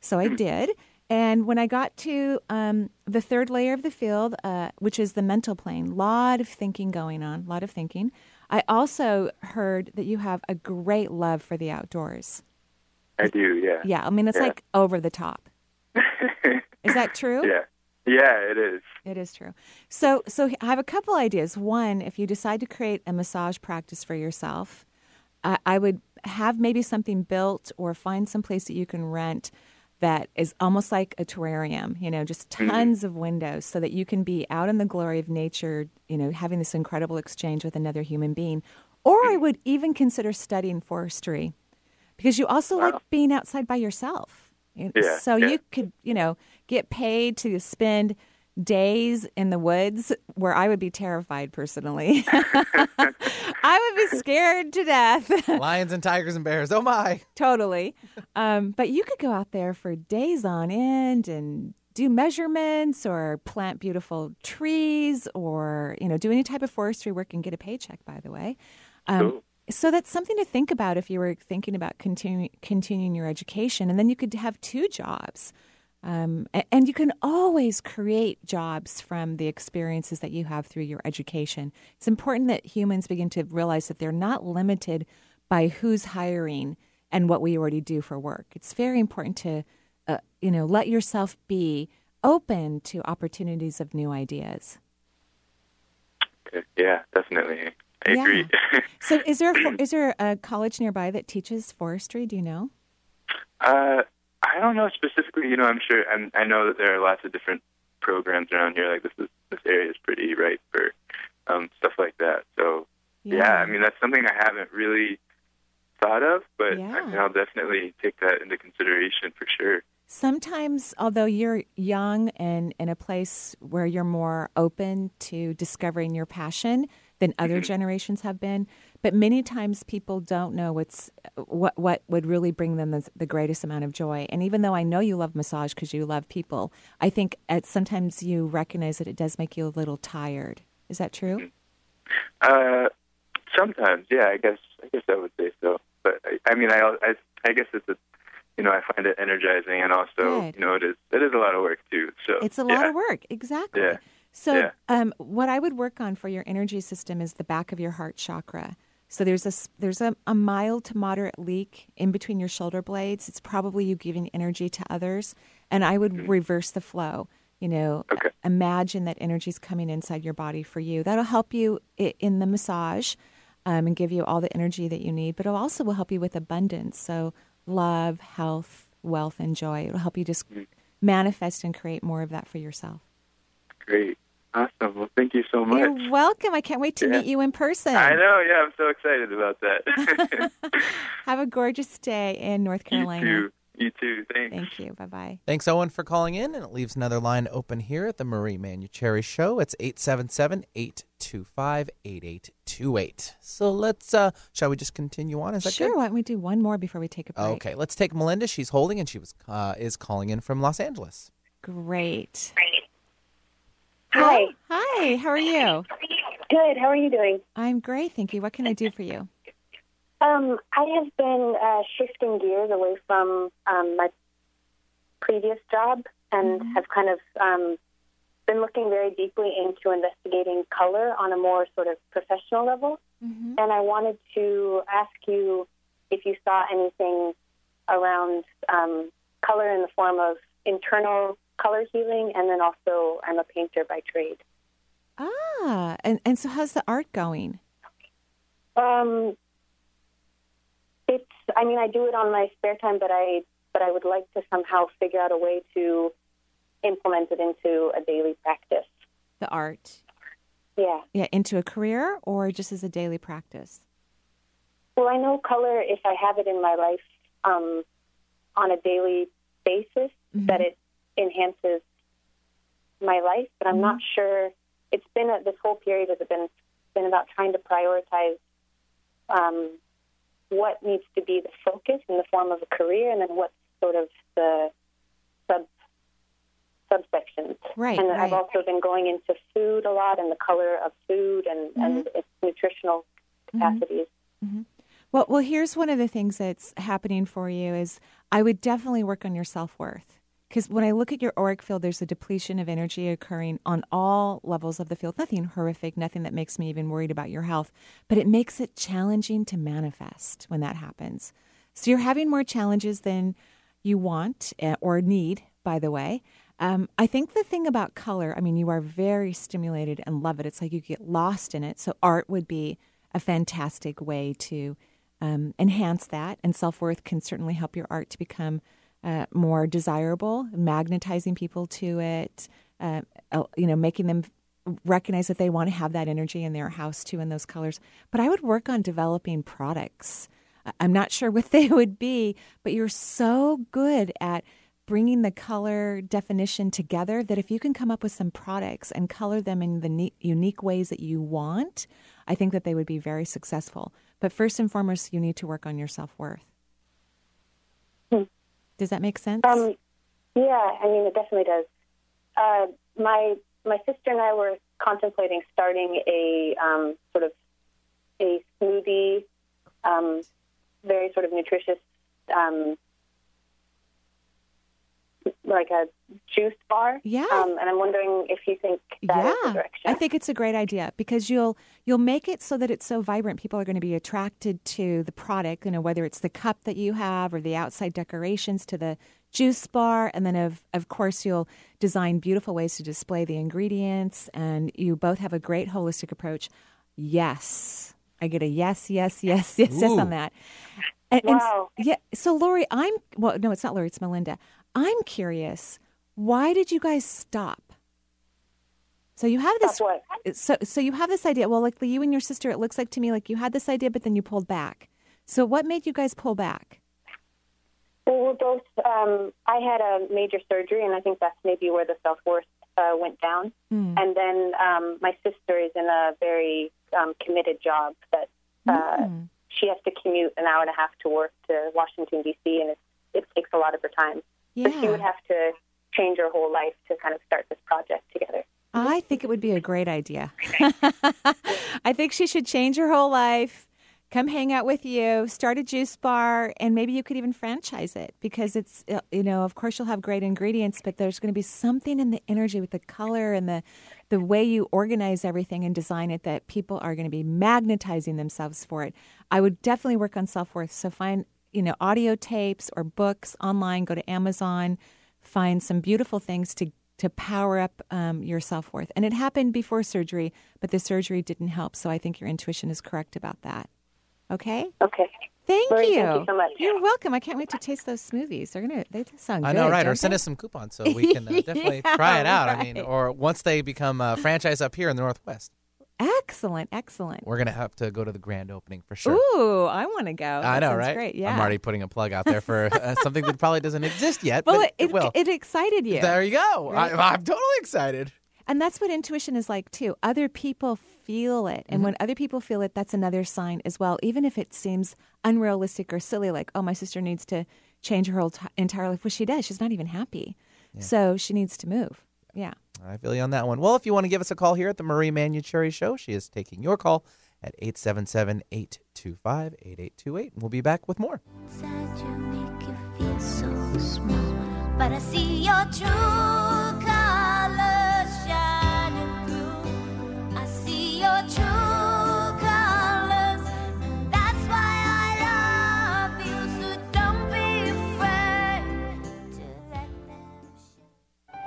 [SPEAKER 4] So I [CLEARS THROAT] did. And when I got to um, the third layer of the field, uh, which is the mental plane, a lot of thinking going on, a lot of thinking. I also heard that you have a great love for the outdoors.
[SPEAKER 10] I do, yeah.
[SPEAKER 4] Yeah, I mean it's
[SPEAKER 10] Yeah.
[SPEAKER 4] like over the top. [LAUGHS] Is that true?
[SPEAKER 10] yeah. Yeah, it is.
[SPEAKER 4] It is true. So, so I have a couple ideas. One, if you decide to create a massage practice for yourself, I, I would have maybe something built or find some place that you can rent that is almost like a terrarium. You know, just mm-hmm. tons of windows, so that you can be out in the glory of nature. You know, having this incredible exchange with another human being. Or I mm-hmm. would even consider studying forestry, because you also like being outside by yourself.
[SPEAKER 10] Yeah,
[SPEAKER 4] so
[SPEAKER 10] yeah.
[SPEAKER 4] you could, you know, get paid to spend days in the woods where I would be terrified personally. [LAUGHS] I would be scared to death. [LAUGHS]
[SPEAKER 1] Lions and tigers and bears. Oh my.
[SPEAKER 4] totally. Um, but you could go out there for days on end and do measurements or plant beautiful trees or, you know, do any type of forestry work and get a paycheck, by the way. Um,
[SPEAKER 10] Cool.
[SPEAKER 4] So that's something to think about if you were thinking about continu- continuing your education. And then you could have two jobs. Um, and you can always create jobs from the experiences that you have through your education. It's important that humans begin to realize that they're not limited by who's hiring and what we already do for work. It's very important to, uh, you know, let yourself be open to opportunities of new ideas.
[SPEAKER 10] Yeah, definitely. I
[SPEAKER 4] Yeah.
[SPEAKER 10] agree. [LAUGHS]
[SPEAKER 4] So, is there a, is there a college nearby that teaches forestry? Do you know?
[SPEAKER 10] uh, I don't know specifically. You know, I'm sure. I'm, I know that there are lots of different programs around here. Like this is this area is pretty ripe for um, stuff like that. So yeah. I mean that's something I haven't really thought of, but I mean, I'll definitely take that into consideration for sure.
[SPEAKER 4] Sometimes, although you're young and in a place where you're more open to discovering your passion than other generations have been, but many times people don't know what's what what would really bring them the, the greatest amount of joy. And even though I know you love massage because you love people, I think at sometimes you recognize that it does make you a little tired. Is that true?
[SPEAKER 10] Uh, sometimes, yeah. I guess I guess I would say so. But I, I mean, I, I I guess it's a you know I find it energizing, and also
[SPEAKER 4] Good.
[SPEAKER 10] you know it is it is a lot of work too. So
[SPEAKER 4] It's a lot
[SPEAKER 10] yeah.
[SPEAKER 4] of work, exactly.
[SPEAKER 10] Yeah.
[SPEAKER 4] So,
[SPEAKER 10] Yeah.
[SPEAKER 4] um, what I would work on for your energy system is the back of your heart chakra. So there's a there's a, a mild to moderate leak in between your shoulder blades. It's probably you giving energy to others, and I would reverse the flow. You know,
[SPEAKER 10] Mm-hmm. Okay.
[SPEAKER 4] imagine that energy's coming inside your body for you. That'll help you in the massage um, and give you all the energy that you need, but it also will help you with abundance. So love, health, wealth, and joy. It'll help you just manifest and create more of that for yourself.
[SPEAKER 10] Great. Awesome. Well, thank you so much.
[SPEAKER 4] You're welcome. I can't wait to
[SPEAKER 10] Yeah.
[SPEAKER 4] meet you in person.
[SPEAKER 10] I know. Yeah, I'm so excited about that. [LAUGHS] [LAUGHS]
[SPEAKER 4] Have a gorgeous day in North Carolina.
[SPEAKER 10] you too. You too. Thanks.
[SPEAKER 4] Thank you. Bye bye.
[SPEAKER 1] Thanks, Owen, for calling in. And it leaves another line open here at the Marie Manuchehri Show. It's 877 825 8828. So let's, uh, shall we just continue on? Is that
[SPEAKER 4] Sure.
[SPEAKER 1] good?
[SPEAKER 4] Why don't we do one more before we take a break?
[SPEAKER 1] Okay, let's take Melinda. She's holding and she was uh, is calling in from Los Angeles.
[SPEAKER 4] Great.
[SPEAKER 11] Hi.
[SPEAKER 4] Hi. How are you?
[SPEAKER 11] Good. How are you doing?
[SPEAKER 4] I'm great. Thank you. What can I do for you?
[SPEAKER 11] Um, I have been uh, shifting gears away from um, my previous job and have kind of um, been looking very deeply into investigating color on a more sort of professional level.
[SPEAKER 4] Mm-hmm.
[SPEAKER 11] And I wanted to ask you if you saw anything around um, color in the form of internal color healing, and then also I'm a painter by trade.
[SPEAKER 4] Ah, and, and so how's the art going?
[SPEAKER 11] Um, it's. I mean, I do it on my spare time, but I but I would like to somehow figure out a way to implement it into a daily practice.
[SPEAKER 4] The art.
[SPEAKER 11] Yeah.
[SPEAKER 4] Yeah, into a career or just as a daily practice?
[SPEAKER 11] Well, I know color. If I have it in my life um, on a daily basis, that it enhances my life. But I'm mm-hmm. not sure. It's been a, this whole period has been been about trying to prioritize um, what needs to be the focus in the form of a career, and then what's sort of the sub subsections.
[SPEAKER 4] Right,
[SPEAKER 11] And
[SPEAKER 4] right.
[SPEAKER 11] I've also been going into food a lot and the color of food and, and mm-hmm. its nutritional mm-hmm. capacities.
[SPEAKER 4] Well, well, here's one of the things that's happening for you is I would definitely work on your self worth because when I look at your auric field, there's a depletion of energy occurring on all levels of the field. Nothing horrific, nothing that makes me even worried about your health, but it makes it challenging to manifest when that happens. So you're having more challenges than you want eh, or need. By the way, um, I think the thing about color, I mean, you are very stimulated and love it. It's like you get lost in it. So art would be a fantastic way to um, enhance that, and self worth can certainly help your art to become uh, more desirable, magnetizing people to it. Uh, you know, making them recognize that they want to have that energy in their house too, in those colors. But I would work on developing products. I'm not sure [LAUGHS] what they would be, but you're so good at bringing the color definition together that if you can come up with some products and color them in the ne- unique ways that you want, I think that they would be very successful. But first and foremost, you need to work on your self worth. Does that make sense?
[SPEAKER 11] Um, yeah, I mean, it definitely does. Uh, my my sister and I were contemplating starting a um, sort of a smoothie, um, very sort of nutritious, um, like a juice bar.
[SPEAKER 4] Yeah.
[SPEAKER 11] Um, and I'm wondering if you think that is the
[SPEAKER 4] yeah,
[SPEAKER 11] direction.
[SPEAKER 4] I think it's a great idea because you'll you'll make it so that it's so vibrant. People are going to be attracted to the product. You know, whether it's the cup that you have or the outside decorations to the juice bar, and then of of course you'll design beautiful ways to display the ingredients. And you both have a great holistic approach. Yes, I get a yes, yes, yes, yes, yes on that. And, and
[SPEAKER 11] Wow.
[SPEAKER 4] yeah. So Lori, I'm well. No, it's not Lori. It's Melinda. I'm curious. Why did you guys stop? So you have this. So so you have this idea. Well, like you and your sister, it looks like to me like you had this idea, but then you pulled back. So what made you guys pull back?
[SPEAKER 11] Well, we're both. Um, I had a major surgery, and I think that's maybe where the self worth uh, went down.
[SPEAKER 4] Hmm.
[SPEAKER 11] And then um, my sister is in a very um, committed job that uh,
[SPEAKER 4] Hmm.
[SPEAKER 11] she has to commute an hour and a half to work to Washington D.C., and it, it takes a lot of her time. So she would have to change her whole life to kind of start this project together.
[SPEAKER 4] I think it would be a great idea. [LAUGHS] I think she should change her whole life, come hang out with you, start a juice bar, and maybe you could even franchise it because it's, uh, you know, of course you'll have great ingredients, but there's going to be something in the energy with the color and the, the way you organize everything and design it that people are going to be magnetizing themselves for it. I would definitely work on self worth. So find, you know, audio tapes or books online, go to Amazon, find some beautiful things to to power up um, your self worth. And it happened before surgery, but the surgery didn't help. So I think your intuition is correct about that. Okay?
[SPEAKER 11] Okay.
[SPEAKER 4] Thank
[SPEAKER 11] Lori,
[SPEAKER 4] you.
[SPEAKER 11] Thank you so much.
[SPEAKER 4] You're welcome. I can't wait to taste those smoothies. They're gonna they sound
[SPEAKER 1] I
[SPEAKER 4] good.
[SPEAKER 1] know, right? Or send
[SPEAKER 4] they?
[SPEAKER 1] us some coupons so [LAUGHS] we can uh, definitely [LAUGHS]
[SPEAKER 4] Yeah,
[SPEAKER 1] try it out. I mean, or once they become a franchise up here in the Northwest,
[SPEAKER 4] Excellent, excellent.
[SPEAKER 1] we're gonna have to go to the grand opening for sure.
[SPEAKER 4] Ooh, I want to go.
[SPEAKER 1] I
[SPEAKER 4] That
[SPEAKER 1] know, right?
[SPEAKER 4] Great. Yeah.
[SPEAKER 1] I'm already putting a plug out there for [LAUGHS] uh, something that probably doesn't exist yet,
[SPEAKER 4] well, it,
[SPEAKER 1] it,
[SPEAKER 4] it excited you.
[SPEAKER 1] there you go.
[SPEAKER 4] Right?
[SPEAKER 1] I, I'm totally excited.
[SPEAKER 4] And that's what intuition is like too. Other people feel it. And
[SPEAKER 1] Mm-hmm.
[SPEAKER 4] when other people feel it, that's another sign as well. Even if it seems unrealistic or silly, like, oh, my sister needs to change her whole t- entire life. Well, she does. She's not even happy. So she needs to move. Yeah.
[SPEAKER 1] I feel you on that one. Well, if you want to give us a call here at the Marie Manuchehri Show, she is taking your call at 877 825 8828. We'll be back with more.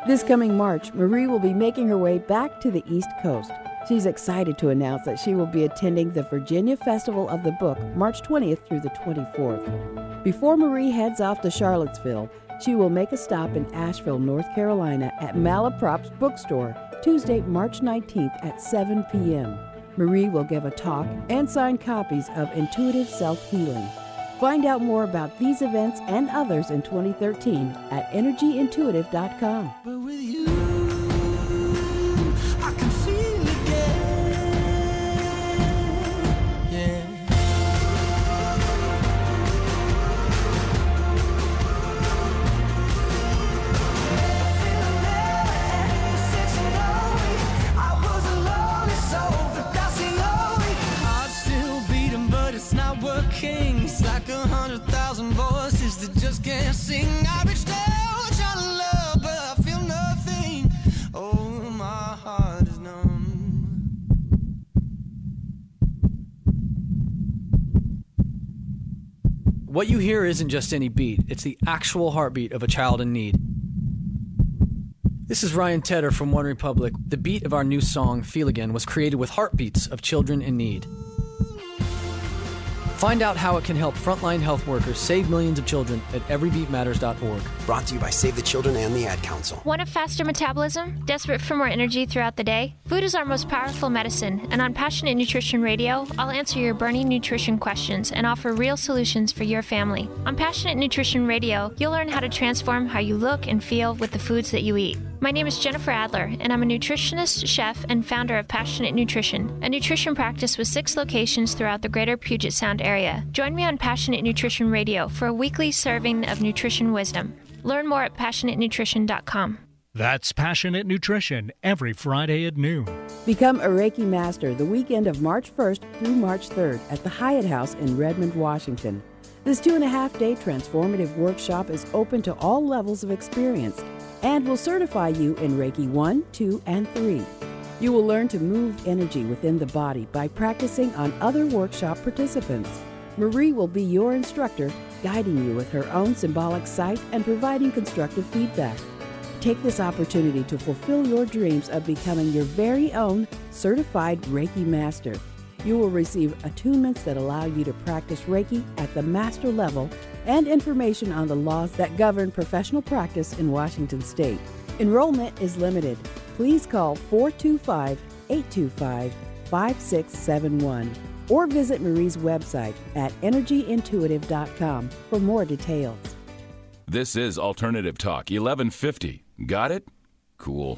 [SPEAKER 3] This coming March, Marie will be making her way back to the East Coast. She's excited to announce that she will be attending the Virginia Festival of the Book March 20th through the 24th. Before Marie heads off to Charlottesville, she will make a stop in Asheville, North Carolina at Malaprop's bookstore Tuesday, March 19th at 7 p.m. Marie will give a talk and sign copies of Intuitive Self Healing. Find out more about these events and others in 2013 at energyintuitive.com.
[SPEAKER 12] But just can't sing. I reached out to love, but I feel nothing. Oh, my heart is numb.
[SPEAKER 13] What you hear isn't just any beat, it's the actual heartbeat of a child in need. This is Ryan Tedder from One Republic. The beat of our new song, Feel Again, was created with heartbeats of children in need. Find out how it can help frontline health workers save millions of children at everybeatmatters.org.
[SPEAKER 14] Brought to you by Save the Children and the Ad Council.
[SPEAKER 15] Want a faster metabolism? Desperate for more energy throughout the day? Food is our most powerful medicine, and on Passionate Nutrition Radio, I'll answer your burning nutrition questions and offer real solutions for your family. On Passionate Nutrition Radio, you'll learn how to transform how you look and feel with the foods that you eat. My name is Jennifer Adler, and I'm a nutritionist, chef, and founder of Passionate Nutrition, a nutrition practice with six locations throughout the greater Puget Sound area. Join me on Passionate Nutrition Radio for a weekly serving of nutrition wisdom. Learn more at passionatenutrition.com.
[SPEAKER 16] That's Passionate Nutrition every Friday at noon.
[SPEAKER 3] Become a Reiki Master the weekend of March 1st through March 3rd at the Hyatt House in Redmond, Washington. This two and a half day transformative workshop is open to all levels of experience and will certify you in Reiki 1, 2, and 3. You will learn to move energy within the body by practicing on other workshop participants. Marie will be your instructor, guiding you with her own symbolic sight and providing constructive feedback. Take this opportunity to fulfill your dreams of becoming your very own certified Reiki master. You will receive attunements that allow you to practice Reiki at the master level and information on the laws that govern professional practice in Washington state. Enrollment is limited. Please call 425 825 5671 or visit Marie's website at energyintuitive.com for more details.
[SPEAKER 9] This is Alternative Talk 1150. Got it? Cool.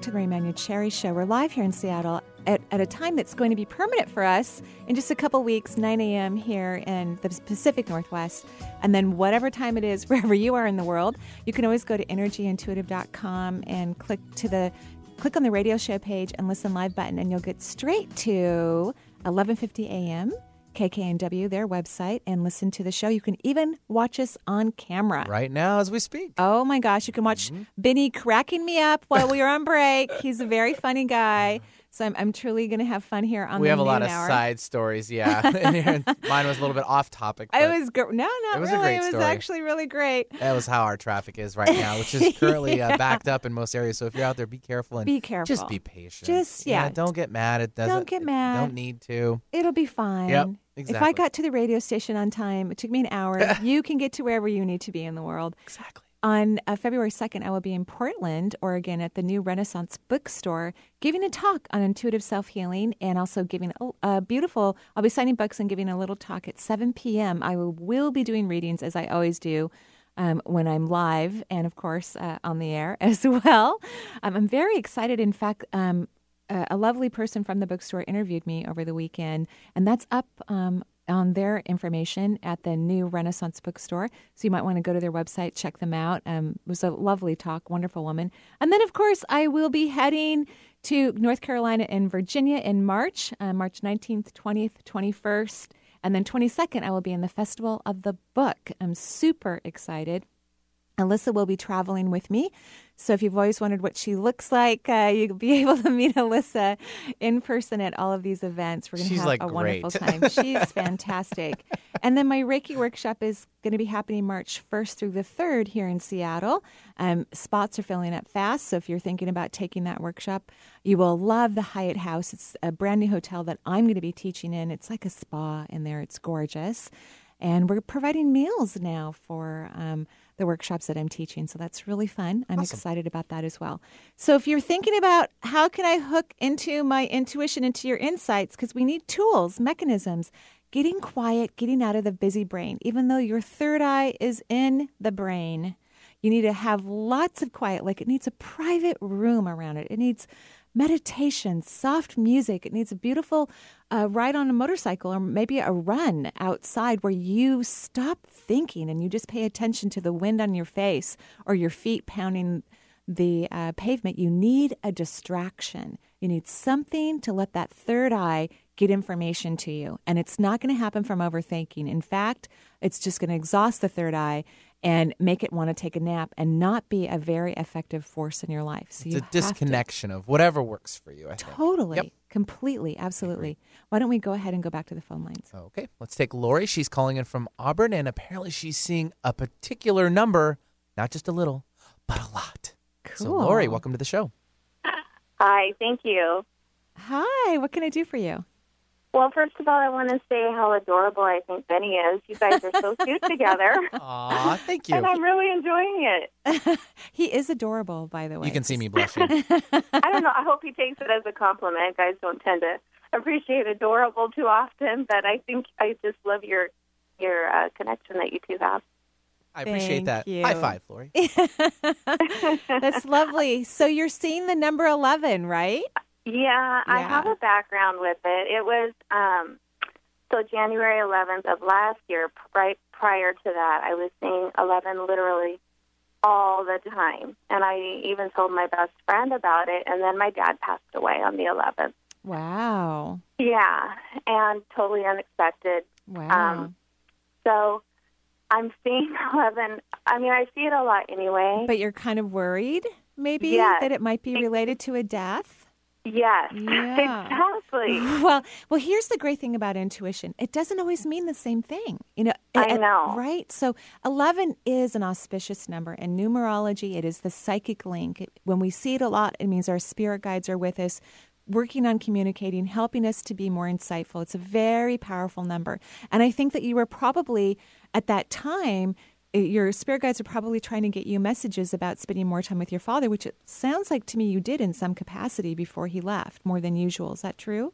[SPEAKER 4] Back to the Marie Cherry Show. We're live here in Seattle at, at a time that's going to be permanent for us in just a couple weeks, 9 a.m. here in the Pacific Northwest. And then whatever time it is, [LAUGHS] wherever you are in the world, you can always go to energyintuitive.com and click to the click on the radio show page and listen live button and you'll get straight to 11:50 a.m. KKNW, their website, and listen to the show. You can even watch us on camera.
[SPEAKER 1] Right now as we speak.
[SPEAKER 4] Oh my gosh, you can watch mm-hmm. Benny cracking me up while we were on break. He's a very funny guy [LAUGHS] So I'm, I'm truly going to have fun here on the
[SPEAKER 1] we
[SPEAKER 4] the
[SPEAKER 1] have a lot of
[SPEAKER 4] hour.
[SPEAKER 1] side stories, yeah. [LAUGHS] [LAUGHS] Mine was a little bit off topic.
[SPEAKER 4] I was gr- no, not
[SPEAKER 1] It was
[SPEAKER 4] really. it was
[SPEAKER 1] story.
[SPEAKER 4] actually really great.
[SPEAKER 1] That was how our traffic is right now, which is [LAUGHS] currently uh, backed up in most areas. So if you're out there, be careful and
[SPEAKER 4] Be careful.
[SPEAKER 1] Just be patient.
[SPEAKER 4] Just yeah.
[SPEAKER 1] don't get mad. It doesn't.
[SPEAKER 4] Don't get mad.
[SPEAKER 1] Don't need to.
[SPEAKER 4] It'll be fine.
[SPEAKER 1] Yep,
[SPEAKER 4] If. I got to the radio station on time, it took me an hour. you can get to wherever you need to be in the world.
[SPEAKER 1] Exactly.
[SPEAKER 4] On uh, February 2nd, I will be in Portland, Oregon at the new Renaissance Bookstore giving a talk on intuitive self healing and also giving a, a beautiful, I'll be signing books and giving a little talk at 7 p.m. I will, will be doing readings as I always do. Um, when I'm live and, of course, uh, on the air [LAUGHS] as well. Um, I'm very excited. In fact, um, a a lovely person from the bookstore interviewed me over the weekend, and that's up um, on their information at the new Renaissance bookstore. So you might want to go to their website, check them out. Um, it was a lovely talk, wonderful woman. And then, of course, I will be heading to North Carolina and Virginia in March, uh, March 19th, 20th, 21st. And then 22nd, I will be in the Festival of the Book. I'm super excited. Alyssa will be traveling with me. So if you've always wondered what she looks like, uh, you'll be [LAUGHS] able to meet Alyssa in person at all of these events. We're going to have
[SPEAKER 1] like,
[SPEAKER 4] a wonderful [LAUGHS] time. She's fantastic. and then my Reiki workshop is going to be happening March 1st through the 3rd here in Seattle. Um, spots are filling up fast. So if you're thinking about taking that workshop, you will love the Hyatt House. It's a brand new hotel that I'm going to be teaching in. It's like a spa in there, it's gorgeous. And we're providing meals now for um, the workshops that I'm teaching. So that's really fun. I'm excited about that as well. So if you're thinking about how can I hook into my intuition, into your insights, because we need tools, mechanisms, getting quiet, getting out of the busy brain, even though your third eye is in the brain. You need to have lots of quiet, like it needs a private room around it. It needs meditation, soft music. It needs a beautiful uh, ride on a motorcycle or maybe a run outside where you stop thinking and you just pay attention to the wind on your face or your feet pounding the uh, pavement. You need a distraction. You need something to let that third eye get information to you. And it's not going to happen from overthinking. In fact, it's just going to exhaust the third eye and make it want to take a nap and not be a very effective force in your life. So
[SPEAKER 1] It's
[SPEAKER 4] you
[SPEAKER 1] a
[SPEAKER 4] have to-
[SPEAKER 1] disconnection of whatever works for you. I think.
[SPEAKER 4] Totally.
[SPEAKER 1] Yep.
[SPEAKER 4] Completely. Absolutely. Why don't we go ahead and go back to the phone lines?
[SPEAKER 1] Okay, let's take Lori. She's calling in from Auburn, and apparently she's seeing a particular number, not just a little, but a lot. Cool. So, Lori, welcome to the show.
[SPEAKER 17] Hi, thank you.
[SPEAKER 4] Hi, what can I do for you?
[SPEAKER 17] Well, first of all, I want to say how adorable I think Benny is. You guys are so [LAUGHS] cute together.
[SPEAKER 1] Aw, thank you.
[SPEAKER 17] And I'm really enjoying it. [LAUGHS]
[SPEAKER 4] he is adorable, by the way.
[SPEAKER 1] You can see me blushing. [LAUGHS]
[SPEAKER 17] I don't know. I hope he takes it as a compliment. Guys don't tend to appreciate adorable too often, but I think I just love your your uh, connection that you two have.
[SPEAKER 1] I appreciate
[SPEAKER 4] Thank
[SPEAKER 1] that.
[SPEAKER 4] you.
[SPEAKER 1] High five, Lori.
[SPEAKER 4] That's lovely. So you're seeing the number 11, right?
[SPEAKER 17] Yeah, I have a background with it. It was um, so January 11th of last year. Right prior to that, I was seeing 11 literally all the time, and I even told my best friend about it. And then my dad passed away on the 11th.
[SPEAKER 4] Wow.
[SPEAKER 17] Yeah, and totally unexpected.
[SPEAKER 4] Wow.
[SPEAKER 17] Um, so I'm seeing [LAUGHS] 11. I mean, I see it a lot anyway.
[SPEAKER 4] but you're kind of worried, maybe,
[SPEAKER 17] Yes.
[SPEAKER 4] that it might be related to a death?
[SPEAKER 17] Yes, [LAUGHS]
[SPEAKER 4] Yeah.
[SPEAKER 17] exactly. [LAUGHS]
[SPEAKER 4] Well, well, here's the great thing about intuition. It doesn't always mean the same thing. You know,
[SPEAKER 17] I know.
[SPEAKER 4] right? So, 11 is an auspicious number in numerology. It is the psychic link. It- when we see it a lot, it means our spirit guides are with us, working on communicating, helping us to be more insightful. It's a very powerful number. And I think that you were probably at that time your spirit guides are probably trying to get you messages about spending more time with your father, which it sounds like to me you did in some capacity before he left, more than usual. Is that true?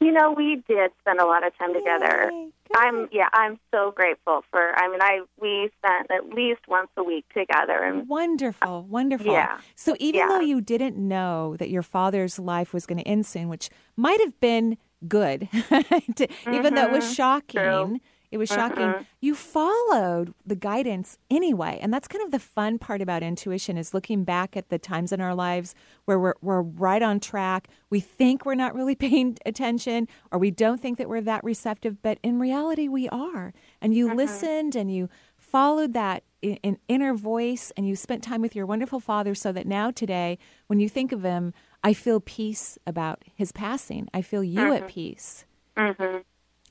[SPEAKER 17] You know, we did spend a lot of time together. I'm yeah, I'm so grateful for. I mean, I we spent at least once a week together, and
[SPEAKER 4] Wonderful, wonderful.
[SPEAKER 17] Yeah.
[SPEAKER 4] So even
[SPEAKER 17] Yeah.
[SPEAKER 4] though you didn't know that your father's life was going to end soon, which might have been good, [LAUGHS] to- even though it was
[SPEAKER 17] Mhm.
[SPEAKER 4] shocking,
[SPEAKER 17] True.
[SPEAKER 4] It was shocking.
[SPEAKER 17] Mhm.
[SPEAKER 4] You followed the guidance anyway, and that's kind of the fun part about intuition is looking back at the times in our lives where we're we're right on track. We think we're not really [LAUGHS] paying attention, or we don't think that we're that receptive, but in reality, we are. And you listened and you followed that in, in inner voice and you spent time with your wonderful father so that now today when you think of him I feel peace about his passing. I feel you at
[SPEAKER 11] Mhm.
[SPEAKER 4] peace.
[SPEAKER 11] hmm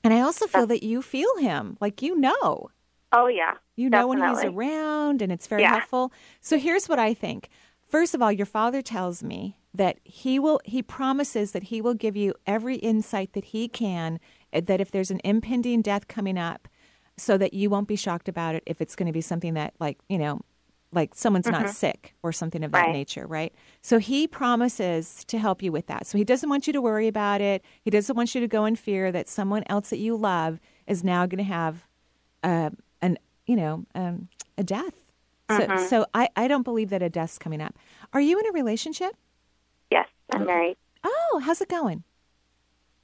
[SPEAKER 4] And I also feel that you feel him, like you know.
[SPEAKER 11] Oh yeah.
[SPEAKER 4] You know when he's around and it's very
[SPEAKER 11] Yeah.
[SPEAKER 4] helpful. So here's what I think. First of all, your father tells me that he will he promises that he will give you every insight that he can uh, that if there's an impending death coming up so that you won't be shocked about it if it's going to be something that like, you know, like someone's not
[SPEAKER 11] Mhm.
[SPEAKER 4] sick or something of that
[SPEAKER 11] Right.
[SPEAKER 4] nature, right? So he promises to help you with that. So he doesn't want you to worry about it. He doesn't want you to go in fear that someone else that you love is now going to have uh, an you know um, a death. So,
[SPEAKER 11] Mhm.
[SPEAKER 4] so I, I don't believe that a death's coming up. Are you in a relationship?
[SPEAKER 11] Yes, I'm married.
[SPEAKER 4] Oh, how's it going?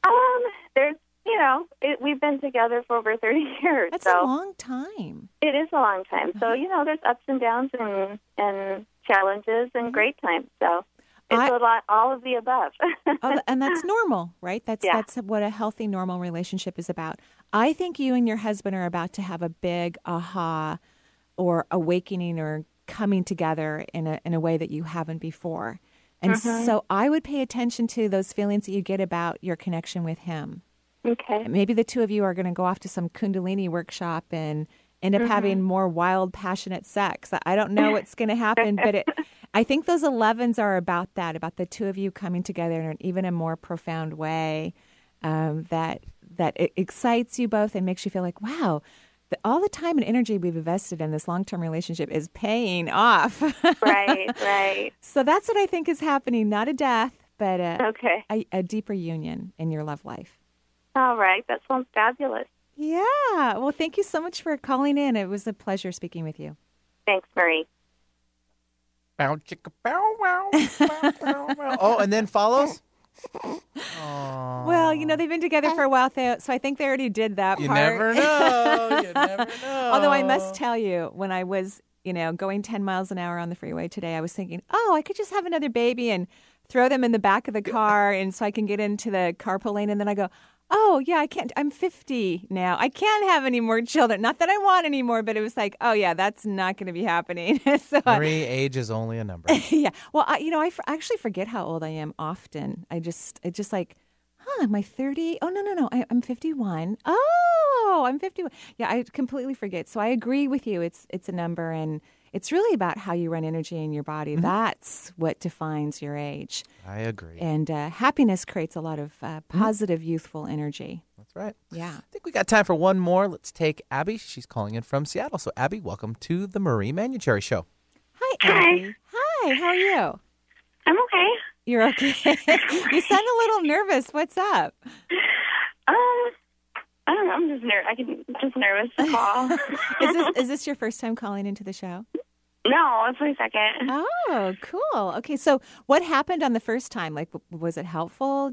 [SPEAKER 11] Um, there's, you know, it, we've been together for over 30 [LAUGHS] years.
[SPEAKER 4] That's
[SPEAKER 11] so
[SPEAKER 4] a long time.
[SPEAKER 11] It is a long time.
[SPEAKER 4] Uh-huh.
[SPEAKER 11] So, you know, there's ups and downs and, and challenges and great times. So it's
[SPEAKER 4] Mm-hmm. I-
[SPEAKER 11] a lot, all of the above. [LAUGHS]
[SPEAKER 4] Oh, and that's normal, right? That's
[SPEAKER 11] Yeah.
[SPEAKER 4] that's what a healthy, normal relationship is about. I think you and your husband are about to have a big aha or awakening or coming together in a in a way that you haven't before. And
[SPEAKER 11] Mhm.
[SPEAKER 4] so I would pay attention to those feelings that you get about your connection with him.
[SPEAKER 11] Okay.
[SPEAKER 4] Maybe the two of you are going to go off to some Kundalini workshop and end up
[SPEAKER 11] Mhm.
[SPEAKER 4] having more wild, passionate sex. I don't know what's going to happen, but it, [LAUGHS] I think those 11s are about that, about the two of you coming together in an even a more profound way um, that that it excites you both and makes you feel like, wow, the, all the time and energy we've invested in this long term relationship is paying off.
[SPEAKER 11] right, right. [LAUGHS]
[SPEAKER 4] So that's what I think is happening. Not a death, but a,
[SPEAKER 11] Okay.
[SPEAKER 4] a, a deeper union in your love life.
[SPEAKER 11] All right. That sounds fabulous.
[SPEAKER 4] Yeah. Well, thank you so much for calling in. It was a pleasure speaking with you.
[SPEAKER 11] Thanks, Marie.
[SPEAKER 1] Bow, chicka, bow, wow, bow, bow, bow. Oh, and then follows?
[SPEAKER 4] Well, you know, they've been together for a while, so so I think they already did that
[SPEAKER 1] You
[SPEAKER 4] part.
[SPEAKER 1] never [LAUGHS] know. You never know.
[SPEAKER 4] Although I must tell you, when I was, you know, going 10 miles an hour on the freeway today, I was thinking, oh, I could just have another baby and throw them in the back of the car and so I can get into the carpool lane. And then I go, oh, yeah, I can't. I'm 50 now. I can't have any more children. Not that I want any more, but it was like, oh, yeah, that's not going to be happening. [LAUGHS] so uh,
[SPEAKER 1] I- age is only a number. [LAUGHS]
[SPEAKER 4] yeah. Well, I, you know, I f- actually forget how old I am often. I just, it just like, huh, am I 30? Oh, no, no, no. I, I'm 51. Oh, I'm 51. Yeah, I completely forget. So I agree with you. It's, it's a number and it's really about how you run energy in your body. That's what defines your age.
[SPEAKER 1] I agree.
[SPEAKER 4] And uh, happiness creates a lot of uh, positive, youthful energy.
[SPEAKER 1] That's right.
[SPEAKER 4] Yeah.
[SPEAKER 1] I think we got time for one more. Let's take Abby. She's calling in from Seattle. So, Abby, welcome to the Marie Manuchehri Show.
[SPEAKER 4] Hi, Abby. Hi, how are you?
[SPEAKER 17] I'm okay.
[SPEAKER 4] You're okay. [LAUGHS] you sound a little nervous. What's up?
[SPEAKER 17] Um, I don't know. I'm just ner- I can just nervous to call. [LAUGHS]
[SPEAKER 4] Is this is this [LAUGHS] your first time calling into the show?
[SPEAKER 17] no, it's my second.
[SPEAKER 4] Oh, cool. Okay, so what happened on the first time? Like, was it helpful?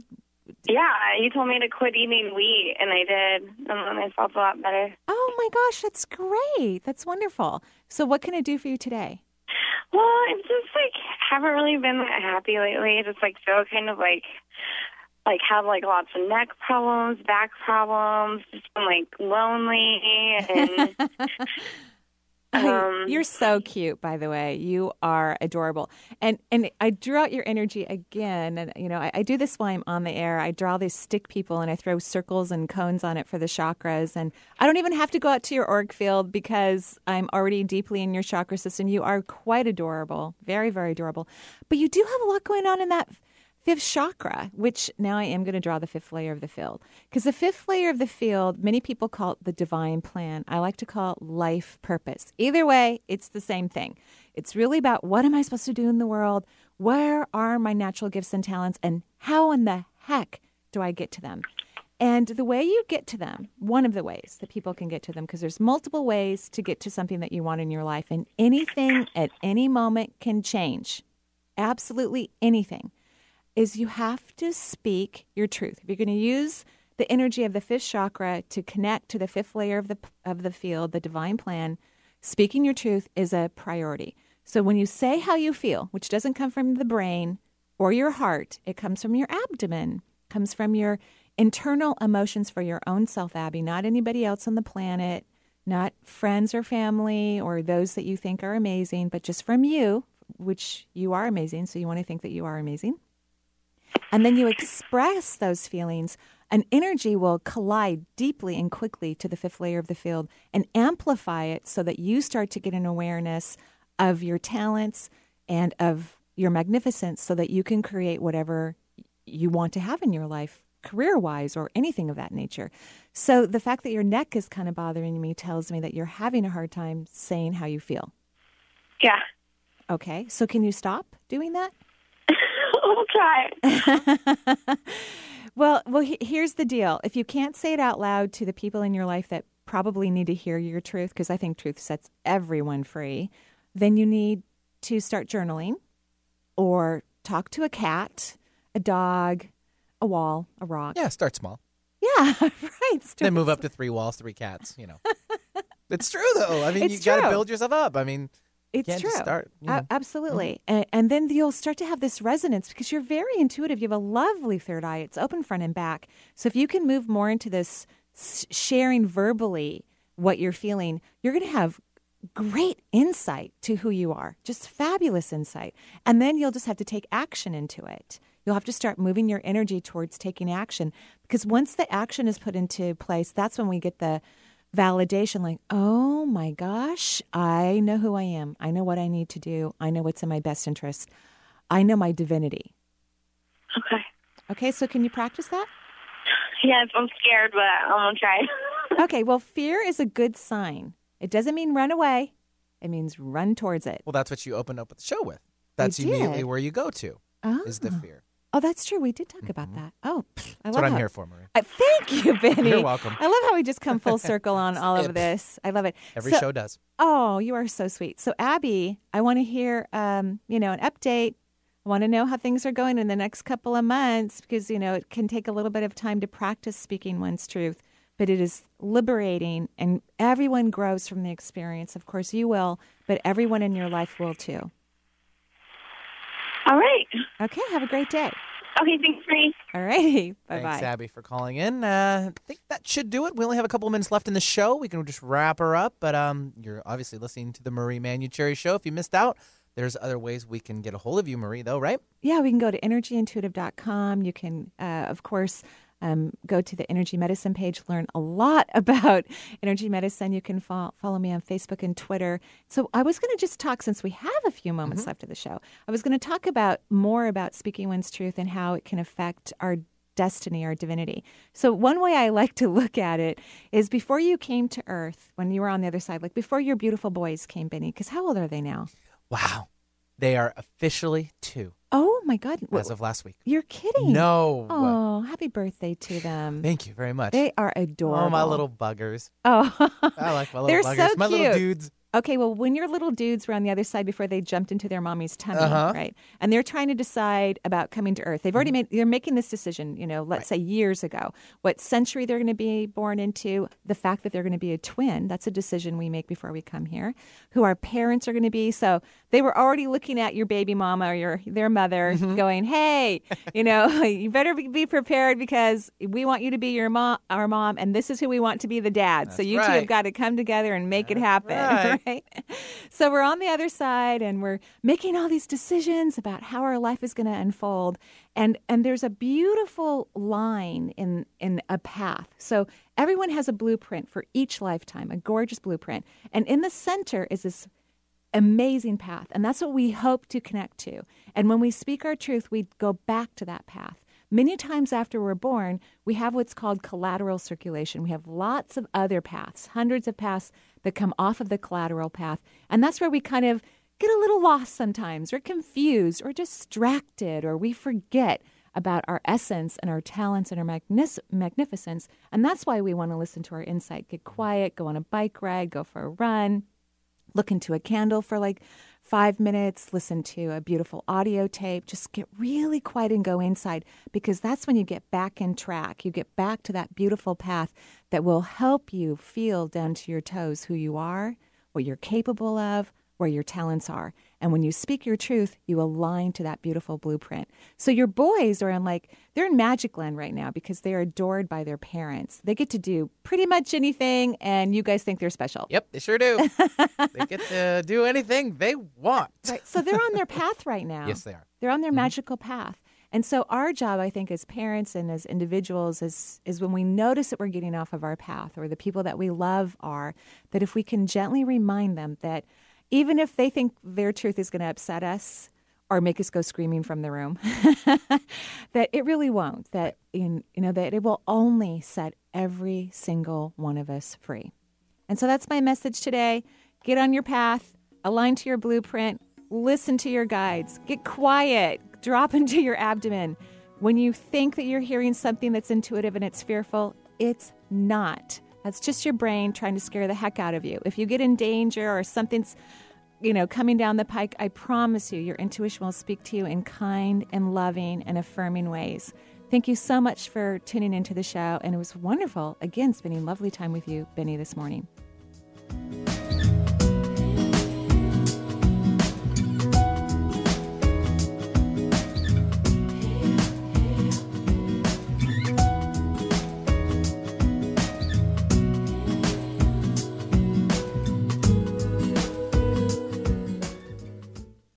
[SPEAKER 17] Yeah, you told me to quit eating wheat, and I did, and then I felt a lot better.
[SPEAKER 4] Oh my gosh, that's great. That's wonderful. So, what can I do for you today?
[SPEAKER 17] Well, I just like haven't really been that happy lately. I just like feel kind of like like have like lots of neck problems, back problems, just been like lonely and [LAUGHS] Um,
[SPEAKER 4] You're so cute, by the way. You are adorable, and and I drew out your energy again. And you know, I, I do this while I'm on the air. I draw these stick people, and I throw circles and cones on it for the chakras. And I don't even have to go out to your auric field because I'm already deeply in your chakra system. You are quite adorable, very very adorable. But you do have a lot going on in that fifth chakra, which now I am going to draw the fifth layer of the field. Because the fifth layer of the field, many people call it the divine plan. I like to call it life purpose. Either way, it's the same thing. It's really about what am I supposed to do in the world? Where are my natural gifts and talents? And how in the heck do I get to them? And the way you get to them, one of the ways that people can get to them, because there's multiple ways to get to something that you want in your life, and anything at any moment can change. Absolutely anything is you have to speak your truth. If you're going to use the energy of the fifth chakra to connect to the fifth layer of the of the field, the divine plan, speaking your truth is a priority. So when you say how you feel, which doesn't come from the brain or your heart, it comes from your abdomen, comes from your internal emotions for your own self, Abby, not anybody else on the planet, not friends or family or those that you think are amazing, but just from you, which you are amazing, so you want to think that you are amazing. And then you express those feelings, an energy will collide deeply and quickly to the fifth layer of the field and amplify it so that you start to get an awareness of your talents and of your magnificence so that you can create whatever you want to have in your life career wise or anything of that nature. So the fact that your neck is kind of bothering me tells me that you're having a hard time saying how you feel.
[SPEAKER 17] Yeah.
[SPEAKER 4] Okay. So can you stop doing that?
[SPEAKER 17] We'll try. [LAUGHS]
[SPEAKER 4] Well, well, he- here's the deal. If you can't say it out loud to the people in your life that probably need to hear your truth, because I think truth sets everyone free, then you need to start journaling or talk to a cat, a dog, a wall, a rock.
[SPEAKER 1] Yeah, start small.
[SPEAKER 4] Yeah, [LAUGHS] right.
[SPEAKER 1] Then move up to three walls, three cats. You know, it's true though. I mean,
[SPEAKER 4] It's
[SPEAKER 1] you got to build yourself up. I mean, you
[SPEAKER 4] It's
[SPEAKER 1] can't
[SPEAKER 4] true.
[SPEAKER 1] start. You know. Mm-hmm.
[SPEAKER 4] absolutely. And, and then you'll start to have this resonance because you're very intuitive. You have a lovely third eye. It's open front and back. So if you can move more into this sharing verbally what you're feeling, you're going to have great insight to who you are. Just fabulous insight. And then you'll just have to take action into it. You'll have to start moving your energy towards taking action because once the action is put into place, that's when we get the validation like, oh my gosh, I know who I am. I know what I need to do. I know what's in my best interest. I know my divinity.
[SPEAKER 17] Okay.
[SPEAKER 4] Okay, so can you practice that?
[SPEAKER 17] Yes, I'm scared, but I'm gonna try. [LAUGHS]
[SPEAKER 4] okay, well, fear is a good sign. It doesn't mean run away, it means run towards it.
[SPEAKER 1] Well, that's what you opened up the show with. That's
[SPEAKER 4] did.
[SPEAKER 1] immediately where you go to. Is the oh. fear.
[SPEAKER 4] Oh, that's true. We did talk about that. Oh, pff, I
[SPEAKER 1] That's
[SPEAKER 4] love
[SPEAKER 1] what I'm
[SPEAKER 4] how-
[SPEAKER 1] here for, Marie.
[SPEAKER 4] Uh, thank you, [LAUGHS] Benny.
[SPEAKER 1] You're welcome.
[SPEAKER 4] I love how we just come full [LAUGHS] circle on all of this. I love it.
[SPEAKER 1] Every
[SPEAKER 4] So-
[SPEAKER 1] show does.
[SPEAKER 4] Oh, you are so sweet. So, Abby, I want to hear, um, you know, an update. I want to know how things are going in the next couple of months because, you know, it can take a little bit of time to practice speaking one's truth, but it is liberating and everyone grows from the experience. Of course, you will, but everyone in your life will too.
[SPEAKER 17] All right.
[SPEAKER 4] Okay, have a great day.
[SPEAKER 17] Okay, thanks, Marie.
[SPEAKER 4] All righty. [LAUGHS] Bye
[SPEAKER 1] Thanks,
[SPEAKER 4] bye.
[SPEAKER 1] Abby, for calling in. Uh, I think that should do it. We only have a couple of minutes left in the show. We can just wrap her up. But um, you're obviously listening to the Marie Manuchehri Show. If you missed out, there's other ways we can get a hold of you, Marie, though, right?
[SPEAKER 4] Yeah, we can go to energyintuitive.com. You can, uh, of course, um, go to the energy medicine page, learn a lot [LAUGHS] about energy medicine. You can fo- follow me on Facebook and Twitter. So I was going to just talk, since we have a few moments left of the show, I was going to talk about more about speaking one's truth and how it can affect our destiny, our divinity. So one way I like to [LAUGHS] look at it is before you came to Earth, when you were on the other side, like before your beautiful boys came, Benny, because how old are they now?
[SPEAKER 1] Wow. They are officially two
[SPEAKER 4] Oh my God.
[SPEAKER 1] as of last week.
[SPEAKER 4] You're kidding.
[SPEAKER 1] No.
[SPEAKER 4] Oh, happy birthday to them.
[SPEAKER 1] Thank you very much.
[SPEAKER 4] They are adorable.
[SPEAKER 1] Oh, my little buggers.
[SPEAKER 4] Oh,
[SPEAKER 1] I like my [LAUGHS] little
[SPEAKER 4] they're
[SPEAKER 1] buggers.
[SPEAKER 4] so
[SPEAKER 1] my little dudes.
[SPEAKER 4] Okay, well, when your little dudes were on the other side before they jumped into their mommy's tummy,
[SPEAKER 1] Uh-huh.
[SPEAKER 4] right? And they're trying to decide about coming to Earth. They've already
[SPEAKER 1] Mm-hmm.
[SPEAKER 4] made. They're making this decision. You know, let's say years ago, what century they're going to be born into. The fact that they're going to be a twin. That's a decision we make before we come here. Who our parents are going to be. So they were already looking at your baby mama or your their mother,
[SPEAKER 1] Mm-hmm.
[SPEAKER 4] going, "Hey, you know, [LAUGHS] you better be- prepared because we want you to be your mom, our mom, and this is who we want to be the dad. so
[SPEAKER 1] That's
[SPEAKER 4] you two have got to come together and make it happen,
[SPEAKER 1] right. [LAUGHS]
[SPEAKER 4] right? So we're on the other side and we're making all these decisions about how our life is going to unfold. And and there's a beautiful line in in a path. So everyone has a blueprint for each lifetime, a gorgeous blueprint. And in the center is this amazing path. And that's what we hope to connect to. And when we speak our truth, we go back to that path. Many times after we're born, we have what's called collateral circulation. We have lots of other paths, hundreds of paths that come off of the collateral path. And that's where we kind of get a little lost sometimes, or confused, or distracted, or we forget about our essence and our talents and our magnificence. And that's why we want to listen to our insight. Get quiet, go on a bike ride, go for a run, look into a candle for like five minutes, listen to a beautiful audio tape, just get really quiet and go inside because that's when you get back in track. You get back to that beautiful path that will help you feel down to your toes who you are, what you're capable of, where your talents are. And when you speak your truth, you align to that beautiful blueprint. So your boys are in like, they're in magic land right now because they're adored by their parents. They get to do pretty much anything, and you guys think they're special.
[SPEAKER 1] Yep, they sure do. they get to do anything they want.
[SPEAKER 4] Right. So they're on their path right now.
[SPEAKER 1] Yes, they are.
[SPEAKER 4] They're on their mm-hmm. magical path. And so our job, I think, as parents and as individuals is is when we notice that we're getting off of our path or the people that we love are, that if we can gently remind them that even if they think their truth is going to upset us or make us go screaming from the room, [LAUGHS] that it really won't. That in you know that it will only set every single one of us free. And so that's my message today. Get on your path, align to your blueprint, listen to your guides, get quiet, drop [LAUGHS] into your abdomen. When you think that you're hearing something that's intuitive and it's fearful, it's not. That's just your brain trying to scare the heck out of you. If you get in danger or something's you know, coming down the pike, I promise you, your intuition will speak to you in kind and loving and affirming ways. Thank you so much for tuning into the show, and it was wonderful, again, spending lovely time with you, Benny, this morning.